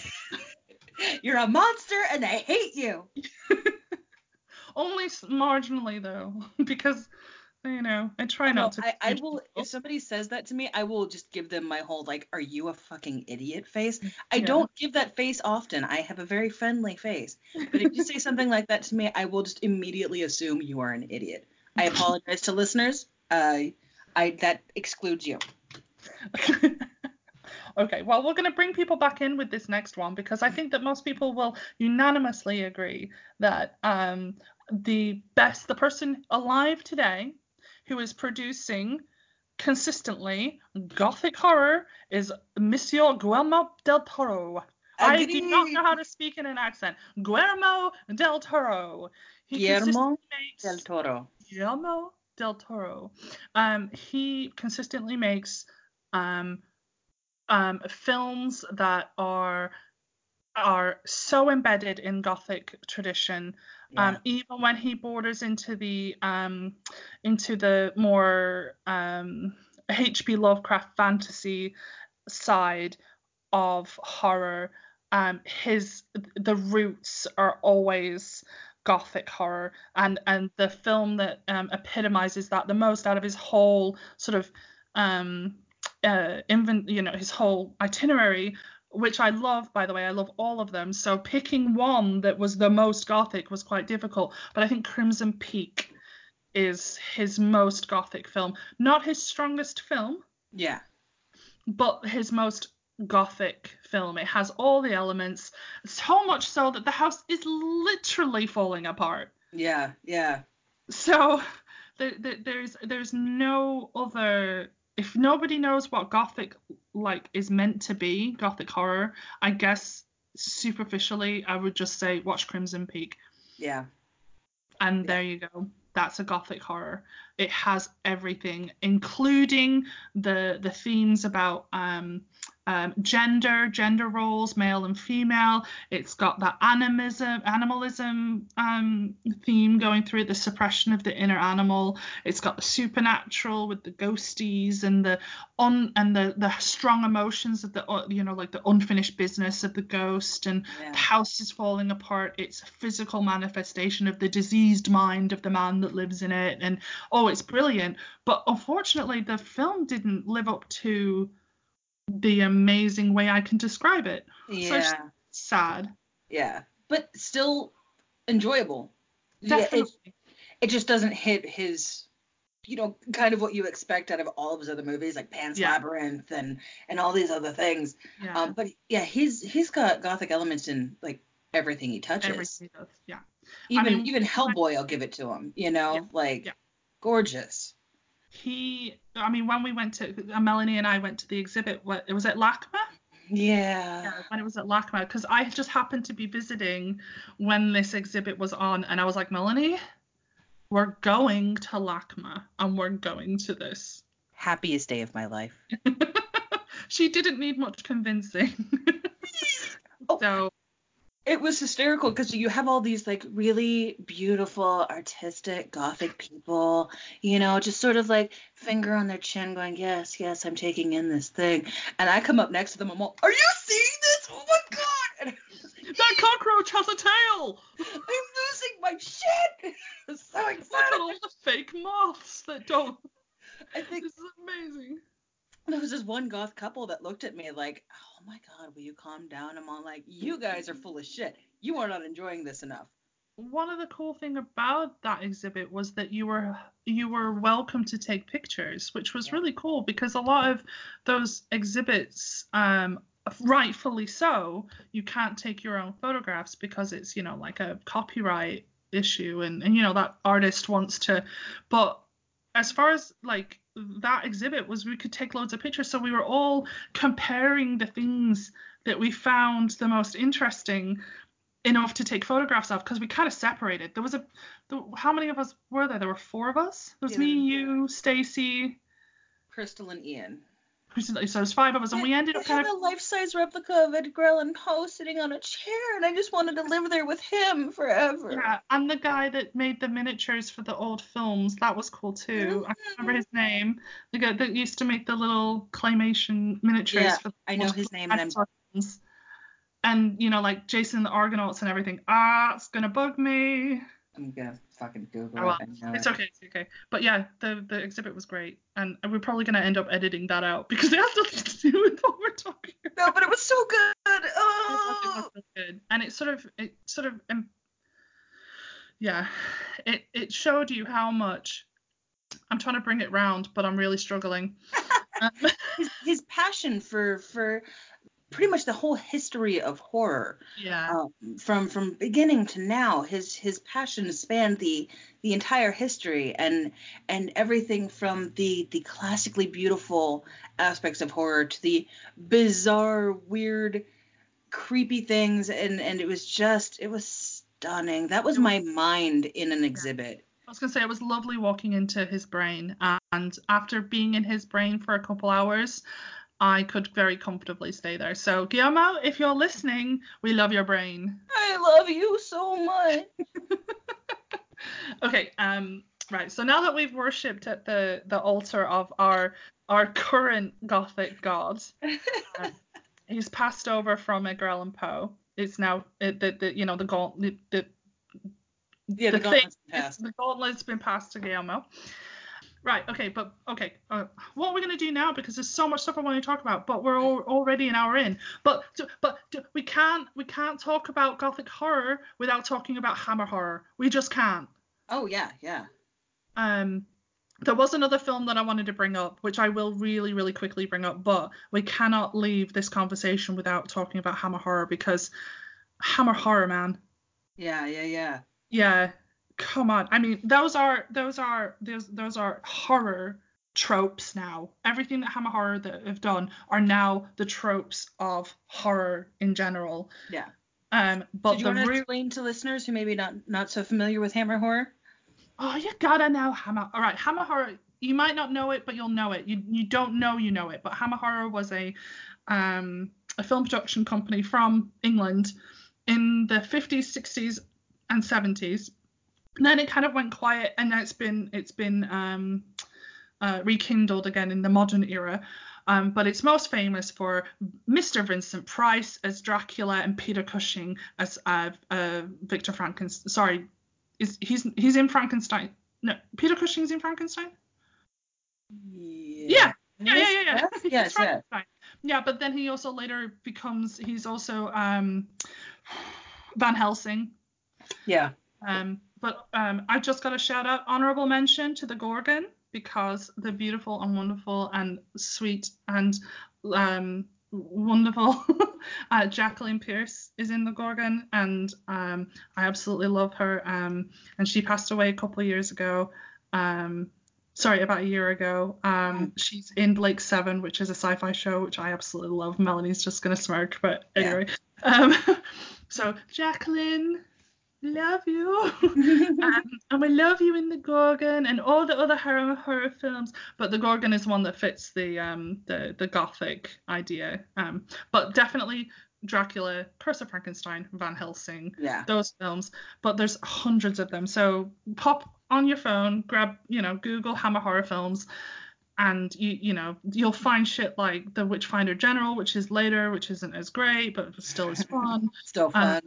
You're a monster and I hate you. Only marginally though, because you know I try No, not to. I, I will people. if somebody says that to me, I will just give them my whole like, are you a fucking idiot face? I Yeah. don't give that face often. I have a very friendly face. But if you say something like that to me, I will just immediately assume you are an idiot. I apologize to listeners. Uh, I that excludes you. okay, well, we're going to bring people back in with this next one because I think that most people will unanimously agree that um, the best, the person alive today who is producing consistently gothic horror is Monsieur Guillermo del Toro. I do not know how to speak in an accent. Guillermo del Toro. He Guillermo makes Del Toro. Guillermo del Toro. Um, he consistently makes um, um, films that are are so embedded in Gothic tradition. Um, even when he borders into the um, into the more um, H.P. Lovecraft fantasy side of horror, um, his the roots are always gothic horror and and the film that um, epitomizes that the most out of his whole sort of um uh invent you know his whole itinerary which I love by the way I love all of them so picking one that was the most gothic was quite difficult but I think Crimson Peak is his most gothic film not his strongest film Yeah. but his most gothic film. It has all the elements, so much so that the house is literally falling apart. Yeah. Yeah. So there, there, there's there's no other. If nobody knows what gothic like is meant to be, gothic horror, I guess superficially I would just say watch Crimson Peak. Yeah. And there you go. That's a gothic horror. It has everything, including the the themes about um, um, gender, gender roles, male and female. It's got that animism, animalism um, theme going through the suppression of the inner animal. It's got the supernatural with the ghosties and the on and the the strong emotions of the uh, you know like the unfinished business of the ghost and Yeah. the house is falling apart. It's a physical manifestation of the diseased mind of the man that lives in it, and oh, it's brilliant. But unfortunately, the film didn't live up to the amazing way I can describe it. So Yeah. sad. Yeah. But still enjoyable. Yeah, it, Definitely. it just doesn't hit his you know kind of what you expect out of all of his other movies like Pan's Yeah. Labyrinth and and all these other things. yeah. Um, but yeah, he's he's got gothic elements in like everything he touches. Everything does. Yeah. Even mean, even Hellboy, I'll give it to him. You know, Yeah, like gorgeous. He. I mean, when we went to uh, Melanie and I went to the exhibit. What it was at LACMA. Yeah. Yeah, when it was at LACMA, because I just happened to be visiting when this exhibit was on, and I was like, Melanie, we're going to LACMA, and we're going to this. Happiest day of my life. she didn't need much convincing. Oh. So It was hysterical because you have all these like really beautiful, artistic, gothic people, you know, just sort of like finger on their chin, going, "Yes, yes, I'm taking in this thing." And I come up next to them, I'm all, "Are you seeing this? Oh my god!" Like, that cockroach has a tail. I'm losing my shit. I'm so Look at excited. all the fake moths that don't. I think This is amazing. There was this one goth couple that looked at me like, "Oh my god, will you calm down?" I'm all like, "You guys are full of shit. You are not enjoying this enough." One of the cool thing about that exhibit was that you were you were welcome to take pictures, which was Yeah. really cool because a lot of those exhibits, um, rightfully so, you can't take your own photographs because it's you know like a copyright issue and and you know that artist wants to, but as far as like that exhibit was we could take loads of pictures so we were all comparing the things that we found the most interesting enough to take photographs of because we kind of separated. There was a the, how many of us were there? There were four of us? There was Yeah, me you stacy. Crystal and Ian. So there's five of us, and we ended up I kind had of a life-size replica of Edgar Allan Poe sitting on a chair, and I just wanted to live there with him forever. yeah. And the guy that made the miniatures for the old films, that was cool too. I can't remember his name. The guy that used to make the little claymation miniatures. Yeah, for the I know his name, and I'm- films. And you know, like Jason and the Argonauts and everything. Ah, it's gonna bug me. I'm gonna fucking Google Oh, well, it. I know It's it. okay, it's okay. But yeah, the the exhibit was great, and we're probably gonna end up editing that out because it has nothing to do with what we're talking about. No, but it was so good. It was- Oh. it was really good, and it sort of it sort of um, yeah, it it showed you how much. I'm trying to bring it round, but I'm really struggling. Um, his, his passion for for pretty much the whole history of horror yeah, um, from from beginning to now his his passion spanned the the entire history and and everything from the the classically beautiful aspects of horror to the bizarre weird creepy things. And and it was just it was stunning. That was my mind in an exhibit. I was gonna say it was lovely walking into his brain, and after being in his brain for a couple hours, I could very comfortably stay there. So Guillermo, if you're listening, we love your brain. i love you so much Okay, um, right. So now that we've worshipped at the the altar of our our current Gothic god, um, he's passed over from Edgar Allan Poe. It's now it, the, the you know the gauntlet the, yeah the, the thing gauntlet's is- passed the gauntlet's been passed to Guillermo. Right. Okay. But okay. Uh, what are we gonna do now? Because there's so much stuff I want to talk about, but we're all, already an hour in. But but we can't we can't talk about Gothic horror without talking about Hammer horror. We just can't. oh yeah yeah Um, there was another film that I wanted to bring up, which I will really, really quickly bring up, but we cannot leave this conversation without talking about Hammer horror because Hammer horror, man. yeah yeah yeah Yeah, come on. I mean, those are those are those those are horror tropes now. Everything that Hammer horror that have done are now the tropes of horror in general. yeah Um, but Did you want to real explain to listeners who maybe not not so familiar with Hammer horror? Oh, you gotta know Hammer. All right, Hammer Horror. You might not know it, but you'll know it. You you don't know you know it. But Hammer Horror was a um a film production company from England in the 50s, 60s, and 70s. And then it kind of went quiet, and now it's been it's been um uh, rekindled again in the modern era. Um, but it's most famous for Mr. Vincent Price as Dracula and Peter Cushing as uh, uh, Victor Frankenstein. Sorry, is he's he's in Frankenstein? No, Peter Cushing's in Frankenstein. Yeah. Yeah, yeah, yeah, yeah. Yes, He's yes, yes. Yeah, but then he also later becomes he's also um Van Helsing. Yeah. Um, but um, I just got a shout out, honorable mention to the Gorgon because the beautiful and wonderful and sweet and um, wonderful uh, Jacqueline Pearce is in the Gorgon, and um, I absolutely love her. Um, and she passed away a couple of years ago. Um, sorry, about a year ago. Um, she's in Blake Seven, which is a sci-fi show, which I absolutely love. Melanie's just gonna smirk, but Yeah. anyway. Um, so Jacqueline, love you. um, and we love you in the Gorgon and all the other horror horror films, but the Gorgon is one that fits the um the the gothic idea. Um, but definitely Dracula, Curse of Frankenstein, Van Helsing, Yeah. those films. But there's hundreds of them, so pop on your phone, grab you know Google Hammer horror films. And you you know you'll find shit like the Witchfinder General, which is later, which isn't as great, but still is fun. Still fun.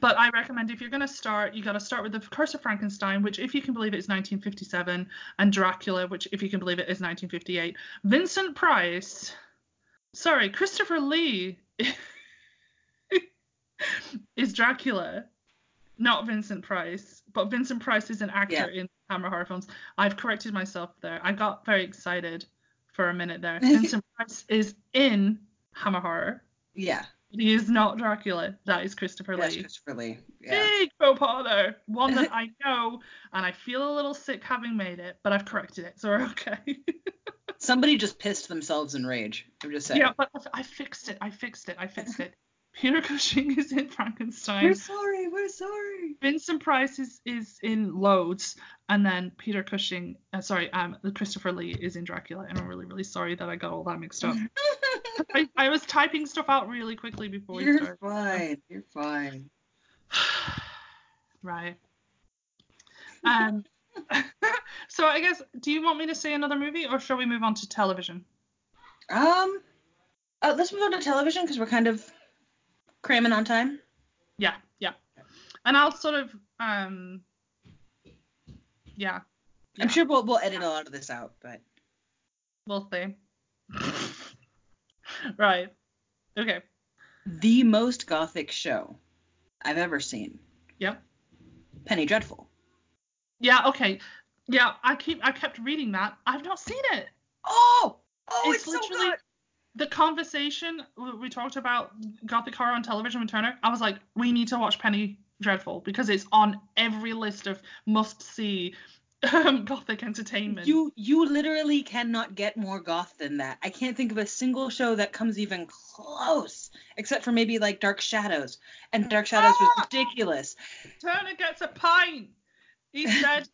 But I recommend if you're going to start, you got to start with The Curse of Frankenstein, which, if you can believe it, is 1957, and Dracula, which, if you can believe it, is 1958. Vincent Price, sorry, Christopher Lee is Dracula, not Vincent Price. But Vincent Price is an actor Yeah. in Hammer horror films. I've corrected myself there. I got very excited for a minute there. Vincent Price is in Hammer horror. yeah. He is not Dracula. That is Christopher That's Lee. Christopher Lee. Yeah. Big faux pas there. One that I know, and I feel a little sick having made it, but I've corrected it, so we're okay. Somebody just pissed themselves in rage. I'm just saying. yeah, but I I fixed it. I fixed it. I fixed it. Peter Cushing is in Frankenstein. We're sorry. We're sorry. Vincent Price is is in Loads, and then Peter Cushing, uh, sorry, um, Christopher Lee is in Dracula, and I'm really really sorry that I got all that mixed up. I, I was typing stuff out really quickly before we You're started. fine. You're fine. right. Um. so I guess, do you want me to say another movie, or shall we move on to television? Um, uh, let's move on to television because we're kind of cramming on time. Yeah, yeah. And I'll sort of, um, yeah. I'm sure we'll we'll edit a lot of this out, but we'll see. Right. Okay. the most gothic show I've ever seen, Yep. Penny Dreadful. Yeah. Okay. Yeah. I keep. I kept reading that. I've not seen it. Oh, oh, It's it's, so literally- good. The conversation we talked about gothic horror on television with Turner. I was like, we need to watch Penny Dreadful because it's on every list of must see um, gothic entertainment. You you literally cannot get more goth than that. I can't think of a single show that comes even close, except for maybe like Dark Shadows. And Dark Shadows was Ah! ridiculous. Turner gets a pint. He said,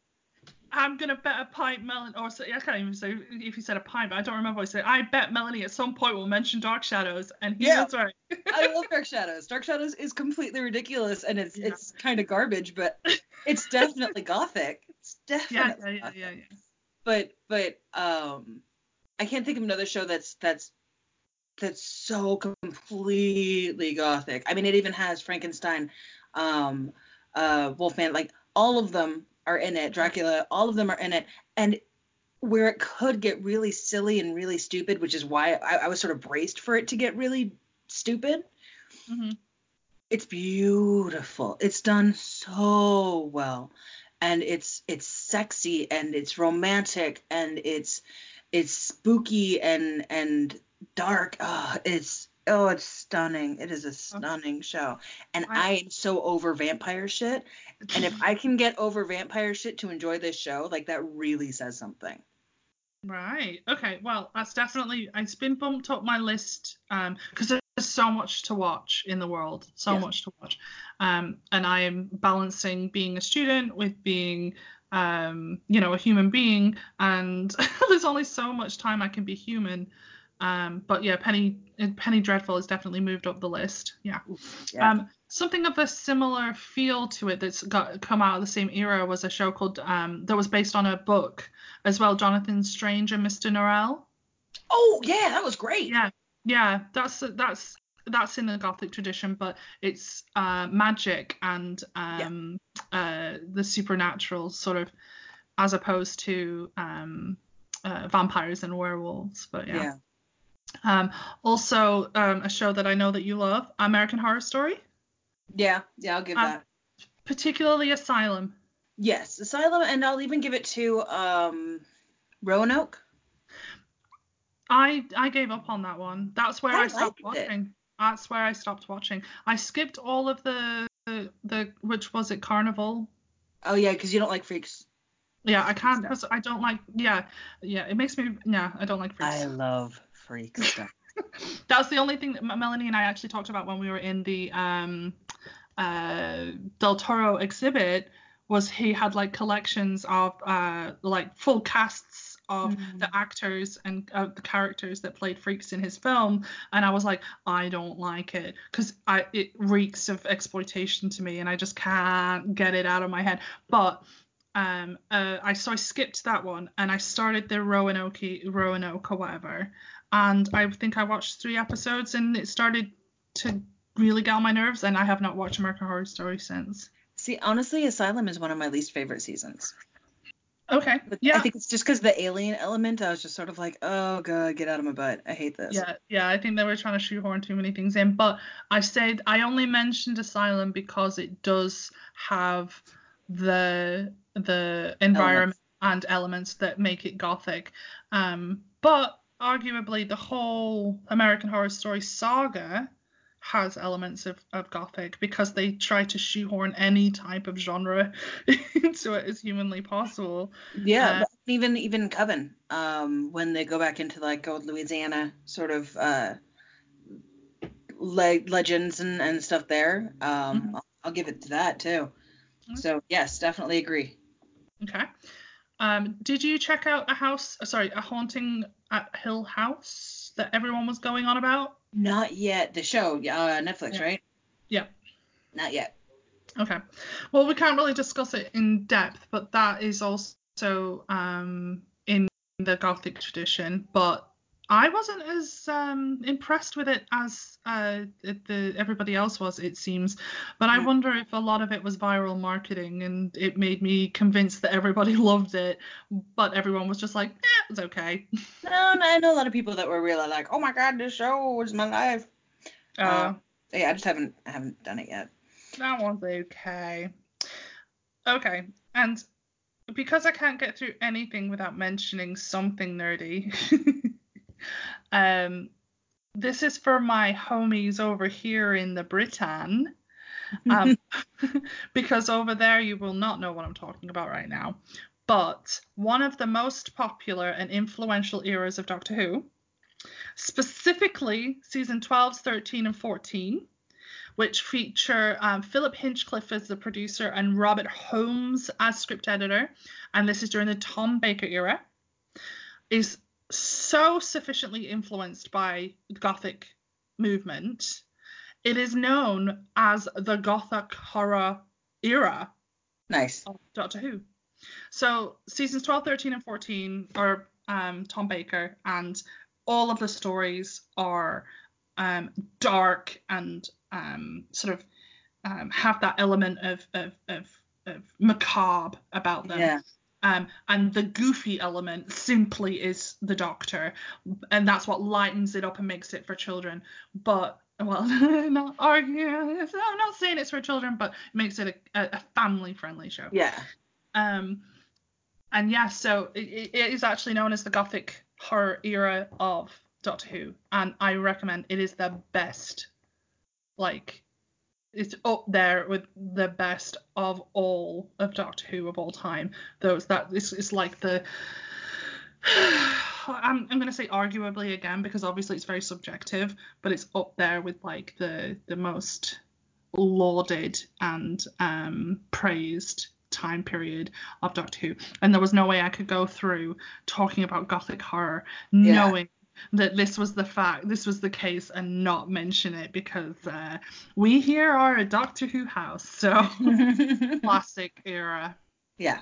I'm gonna bet a pint Melanie or so, I can't even say if he said a pint, but I don't remember what he said. I bet Melanie at some point will mention Dark Shadows, and he Yeah. was right. I love Dark Shadows. Dark Shadows is completely ridiculous and it's Yeah. it's kind of garbage, but it's definitely gothic. It's yeah, definitely yeah, yeah, yeah, yeah. But but um I can't think of another show that's that's that's so completely gothic. I mean it even has Frankenstein, um uh Wolfman, like all of them are in it. Dracula, all of them are in it. And where it could get really silly and really stupid, which is why I, I was sort of braced for it to get really stupid. Mhm. It's beautiful. It's done so well. And it's it's sexy and it's romantic and it's it's spooky and and dark. Oh, it's oh, it's stunning. It is a stunning show. And I- I am so over vampire shit. And if I can get over vampire shit to enjoy this show, like that really says something. Right. Okay. Well, that's definitely it's been bumped up my list um because there's so much to watch in the world, so Yes. much to watch. Um, and I am balancing being a student with being um you know a human being, and there's only so much time I can be human. Um, but yeah, Penny Penny Dreadful has definitely moved up the list. Yeah. Yeah. Um, something of a similar feel to it that's got come out of the same era was a show called um, that was based on a book as well, Jonathan Strange and Mr. Norrell. oh yeah, that was great. Yeah, yeah, that's that's that's in the Gothic tradition, but it's uh, magic and um, uh, the supernatural sort of, as opposed to um, uh, vampires and werewolves. But yeah. yeah. Um, also, um, a show that I know that you love, American Horror Story, Yeah, yeah, I'll give Um, that. particularly Asylum. Yes, Asylum, and I'll even give it to um Roanoke. I I gave up on that one. That's where I I, stopped liked it. watching. That's where I stopped watching. I skipped all of the the which was it Carnival. Oh yeah, because you don't like freaks. Yeah, I can't because I don't like. Yeah, yeah, it makes me. Yeah, I don't like freaks. I love freak stuff. That's the only thing that Melanie and I actually talked about when we were in the um uh Del Toro exhibit. Was he had like collections of uh like full casts of Mm. the actors and uh, the characters that played freaks in his film, and I was like, I don't like it because I it reeks of exploitation to me, and I just can't get it out of my head. But um uh I so I skipped that one and I started the Roanoke Roanoke or whatever, and I think I watched three episodes and it started to really get on my nerves, and I have not watched American Horror Story since. See, honestly, Asylum is one of my least favorite seasons. Okay. But yeah. I think it's just because the alien element. I was just sort of like, oh god, get out of my butt. I hate this. Yeah, yeah, I think they were trying to shoehorn too many things in. But I said I only mentioned Asylum because it does have the the environment and elements that make it gothic. Um, but arguably the whole American Horror Story saga has elements of, of gothic because they try to shoehorn any type of genre into it as humanly possible. Yeah, Uh, even even Coven, um, when they go back into like old Louisiana sort of uh, le- legends and, and stuff there. Um, Mhm. I'll, I'll give it to that too. Mhm. So yes, definitely agree. Okay. Um, did you check out a house? Sorry, a haunting at Hill House that everyone was going on about? Not yet. The show, uh, Netflix, Yeah. right? Yeah. Not yet. Okay. Well, we can't really discuss it in depth, but that is also um, in the Gothic tradition. But I wasn't as um, impressed with it as uh, the everybody else was, it seems. But I wonder if a lot of it was viral marketing, and it made me convinced that everybody loved it, but everyone was just like, eh, it's okay. No, no, I know a lot of people that were really like, oh my god, this show was my life. Uh, Uh, Yeah, I just haven't I haven't done it yet. That one's okay. Okay, and because I can't get through anything without mentioning something nerdy, um, this is for my homies over here in the Britain. Um, because over there you will not know what I'm talking about right now. But one of the most popular and influential eras of Doctor Who, specifically season 12, 13, and 14, which feature um, Philip Hinchcliffe as the producer and Robert Holmes as script editor, and this is during the Tom Baker era, is so sufficiently influenced by Gothic movement. It is known as the Gothic horror era nice. of Doctor Who. So seasons 12, 13, and 14 are um, Tom Baker, and all of the stories are um, dark and um, sort of um, have that element of, of, of, of macabre about them. Yeah. Um, and the goofy element simply is the Doctor, and that's what lightens it up and makes it for children. But well, not arguing. I'm not saying it's for children, but it makes it a, a family-friendly show. Yeah. Um, and yeah, so it, it is actually known as the Gothic horror era of Doctor Who, and I recommend it is the best. Like, it's up there with the best of all of Doctor Who of all time. Those that it's, it's like the. I'm, I'm gonna say arguably again because obviously it's very subjective, but it's up there with like the the most lauded and um, praised time period of Doctor Who, and there was no way I could go through talking about Gothic horror Yeah. knowing that this was the fact, this was the case, and not mention it because uh, we here are a Doctor Who house, so classic era. yeah.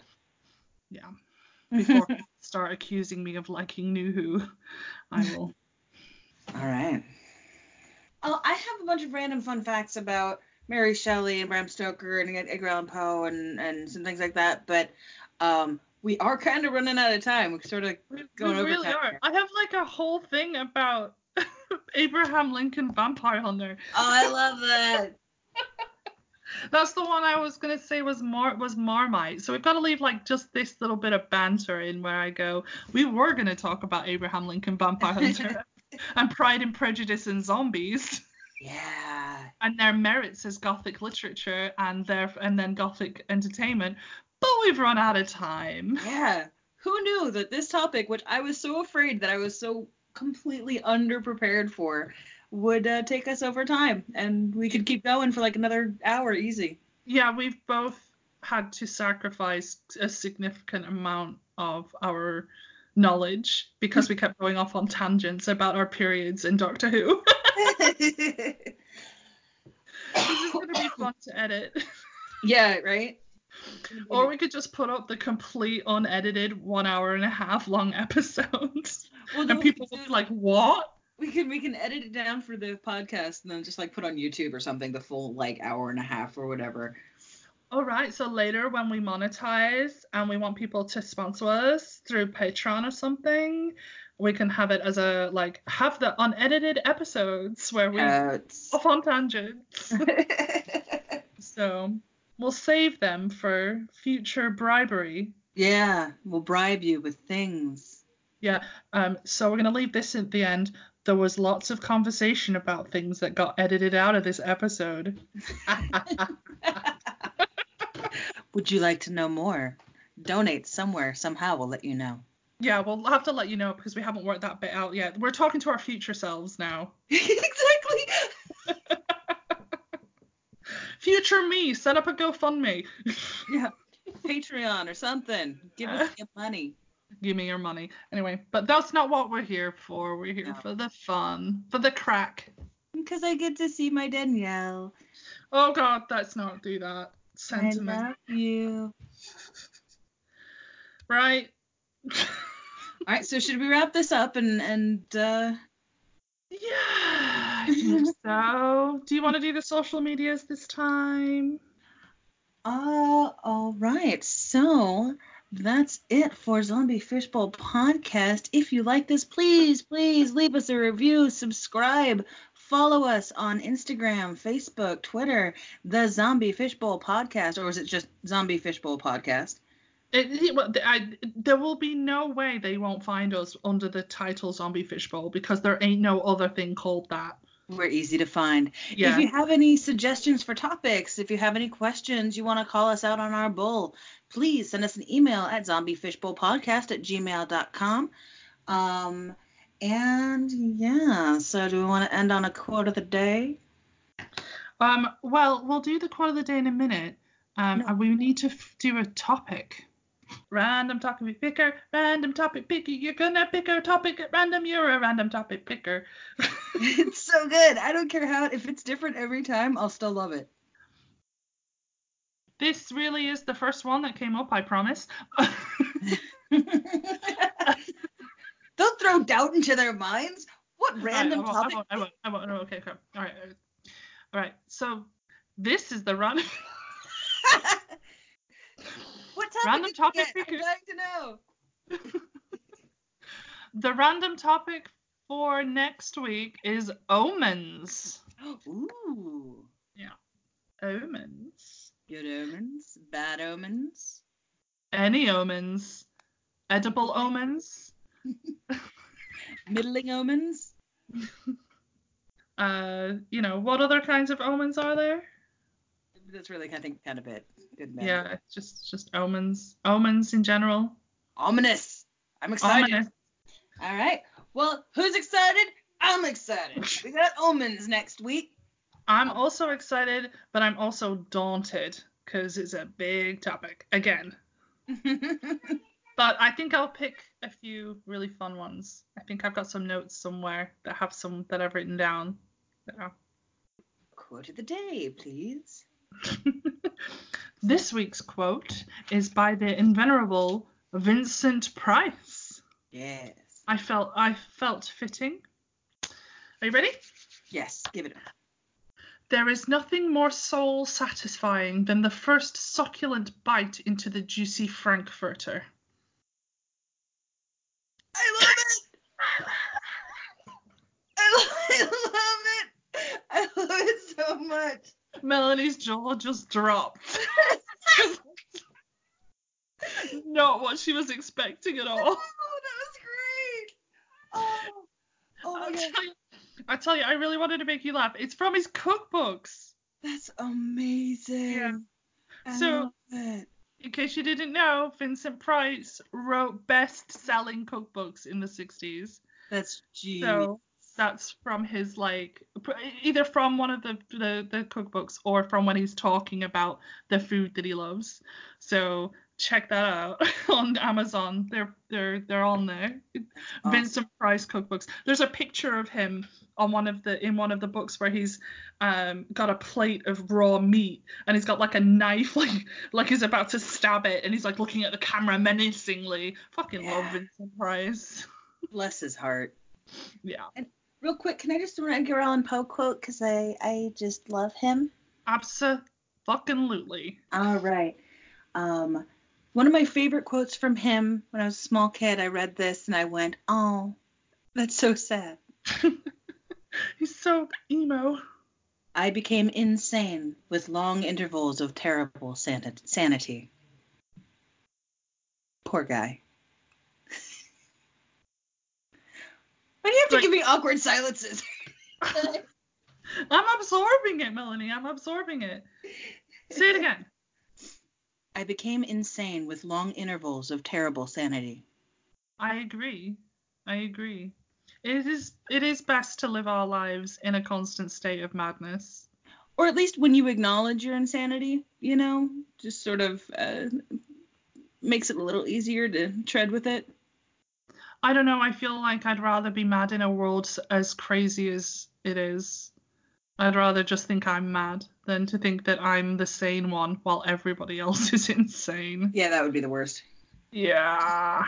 Yeah. Before people start accusing me of liking New Who, I will. All right. Oh, I have a bunch of random fun facts about Mary Shelley and Bram Stoker and Edgar Allan Poe and, and some things like that, but um, we are kind of running out of time. We're sort of We, going we over really time are. here. I have like a whole thing about Abraham Lincoln Vampire Hunter. Oh, I love that. That's the one I was gonna say was Mar was Marmite. So we've got to leave like just this little bit of banter in where I go. We were gonna talk about Abraham Lincoln Vampire Hunter and Pride and Prejudice and Zombies yeah. and their merits as Gothic literature and their and then Gothic entertainment. But we've run out of time. Yeah. Who knew that this topic, which I was so afraid that I was so completely underprepared for, would uh, take us over time and we could keep going for like another hour easy. Yeah, we've both had to sacrifice a significant amount of our knowledge because we kept going off on tangents about our periods in Doctor Who. this is gonna be fun to edit. yeah, right? Or we could just put up the complete unedited one hour and a half long episodes. Well, And people will be like, what? We can we can edit it down for the podcast and then just like put on YouTube or something the full like hour and a half or whatever. All right, so later when we monetize and we want people to sponsor us through Patreon or something, we can have it as a like have the unedited episodes where we Cats. off on tangents. so we'll save them for future bribery. yeah, we'll bribe you with things. Yeah. Um. So we're gonna leave this at the end. There was lots of conversation about things that got edited out of this episode. Would you like to know more? Donate somewhere, somehow, we'll let you know. Yeah, we'll have to let you know because we haven't worked that bit out yet. We're talking to our future selves now. exactly. Future me, set up a GoFundMe. Yeah. Patreon or something. Give us your money. Give me your money. Anyway, but that's not what we're here for. We're here No. for the fun, for the crack. Because I get to see my Danielle. Oh God, let's not do that. I Sentiment. love you. Right? All right, so should we wrap this up and and uh yeah, I think so. Do you want to do the social medias this time? Uh, all right. So that's it for Zombie Fishbowl Podcast. If you like this, please, please leave us a review, subscribe, follow us on Instagram, Facebook, Twitter, the Zombie Fishbowl Podcast, or is it just Zombie Fishbowl Podcast? It, it- well, I, there will be no way they won't find us under the title Zombie Fishbowl because there ain't no other thing called that. We're easy to find. Yeah. If you have any suggestions for topics, if you have any questions, you want to call us out on our bull, please send us an email at zombiefishbowlpodcast at gmail.com. Um, and yeah, so do we want to end on a quote of the day? Um, well, we'll do the quote of the day in a minute. Um, No. and we need to f- do a topic. Random topic picker, random topic picker. You're gonna pick a topic at random. You're a random topic picker. it's so good. I don't care how, if it's different every time, I'll still love it. this really is the first one that came up. I promise. Don't throw doubt into their minds. What random Alright, I topic? won't, I won't, I won't, I won't. Okay, okay. All right, all right. All right. So this is the random. Random topic. I'm dying to know. the random topic for next week is omens. Ooh. Yeah. Omens. Good omens, bad omens. Any omens. Edible omens. Middling omens. Uh, you know, what other kinds of omens are there? That's really, I think, kind of it. Good man. Yeah, it's just just omens. Omens in general. Ominous. I'm excited. Ominous. All right. Well, who's excited? I'm excited. We got omens next week. I'm also excited, but I'm also daunted because it's a big topic again. But I think I'll pick a few really fun ones. I think I've got some notes somewhere that have some that I've written down. So. Quote of the day, please. this week's quote is by the invenerable Vincent Price. Yes. I felt I felt fitting. Are you ready? Yes. Give it. up. There is nothing more soul satisfying than the first succulent bite into the juicy frankfurter. I love it. I love it. I love it so much. Melanie's jaw just dropped. Not what she was expecting at all. Oh, that was great. Oh. Oh my I'll god. tell, you, I tell you, I really wanted to make you laugh. It's from his cookbooks. That's amazing. Yeah. I So- love it. In case you didn't know, Vincent Price wrote best-selling cookbooks in the 60s. That's genius. So that's from his like either from one of the, the the cookbooks or from when he's talking about the food that he loves. So check that out on Amazon. They're they're they're on there. awesome. Vincent Price cookbooks. There's a picture of him on one of the in one of the books where he's um got a plate of raw meat and he's got like a knife like like he's about to stab it and he's like looking at the camera menacingly. Fucking love Vincent Price. Bless his heart. Yeah. Real quick, can I just do an Edgar Allan Poe quote? Because I, I just love him. Absolutely. All right. Um, one of my favorite quotes from him when I was a small kid, I read this and I went, oh, that's so sad. He's so emo. I became insane with long intervals of terrible san- sanity. Poor guy. Why do you have to Like- give me awkward silences? I'm absorbing it, Melanie. I'm absorbing it. Say it again. I became insane with long intervals of terrible sanity. I agree. I agree. It is it is best to live our lives in a constant state of madness. or at least when you acknowledge your insanity, you know, just sort of uh, makes it a little easier to tread with it. I don't know. I feel like I'd rather be mad in a world as crazy as it is. I'd rather just think I'm mad than to think that I'm the sane one while everybody else is insane. Yeah, that would be the worst. Yeah.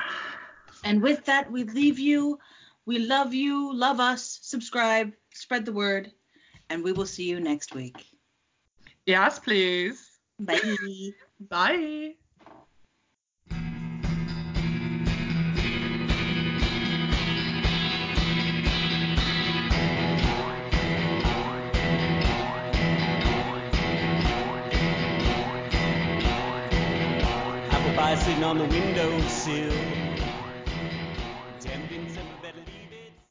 And with that, we leave you. We love you. Love us. Subscribe. Spread the word. And we will see you next week. Yes, please. Bye. Bye. On the windowsill.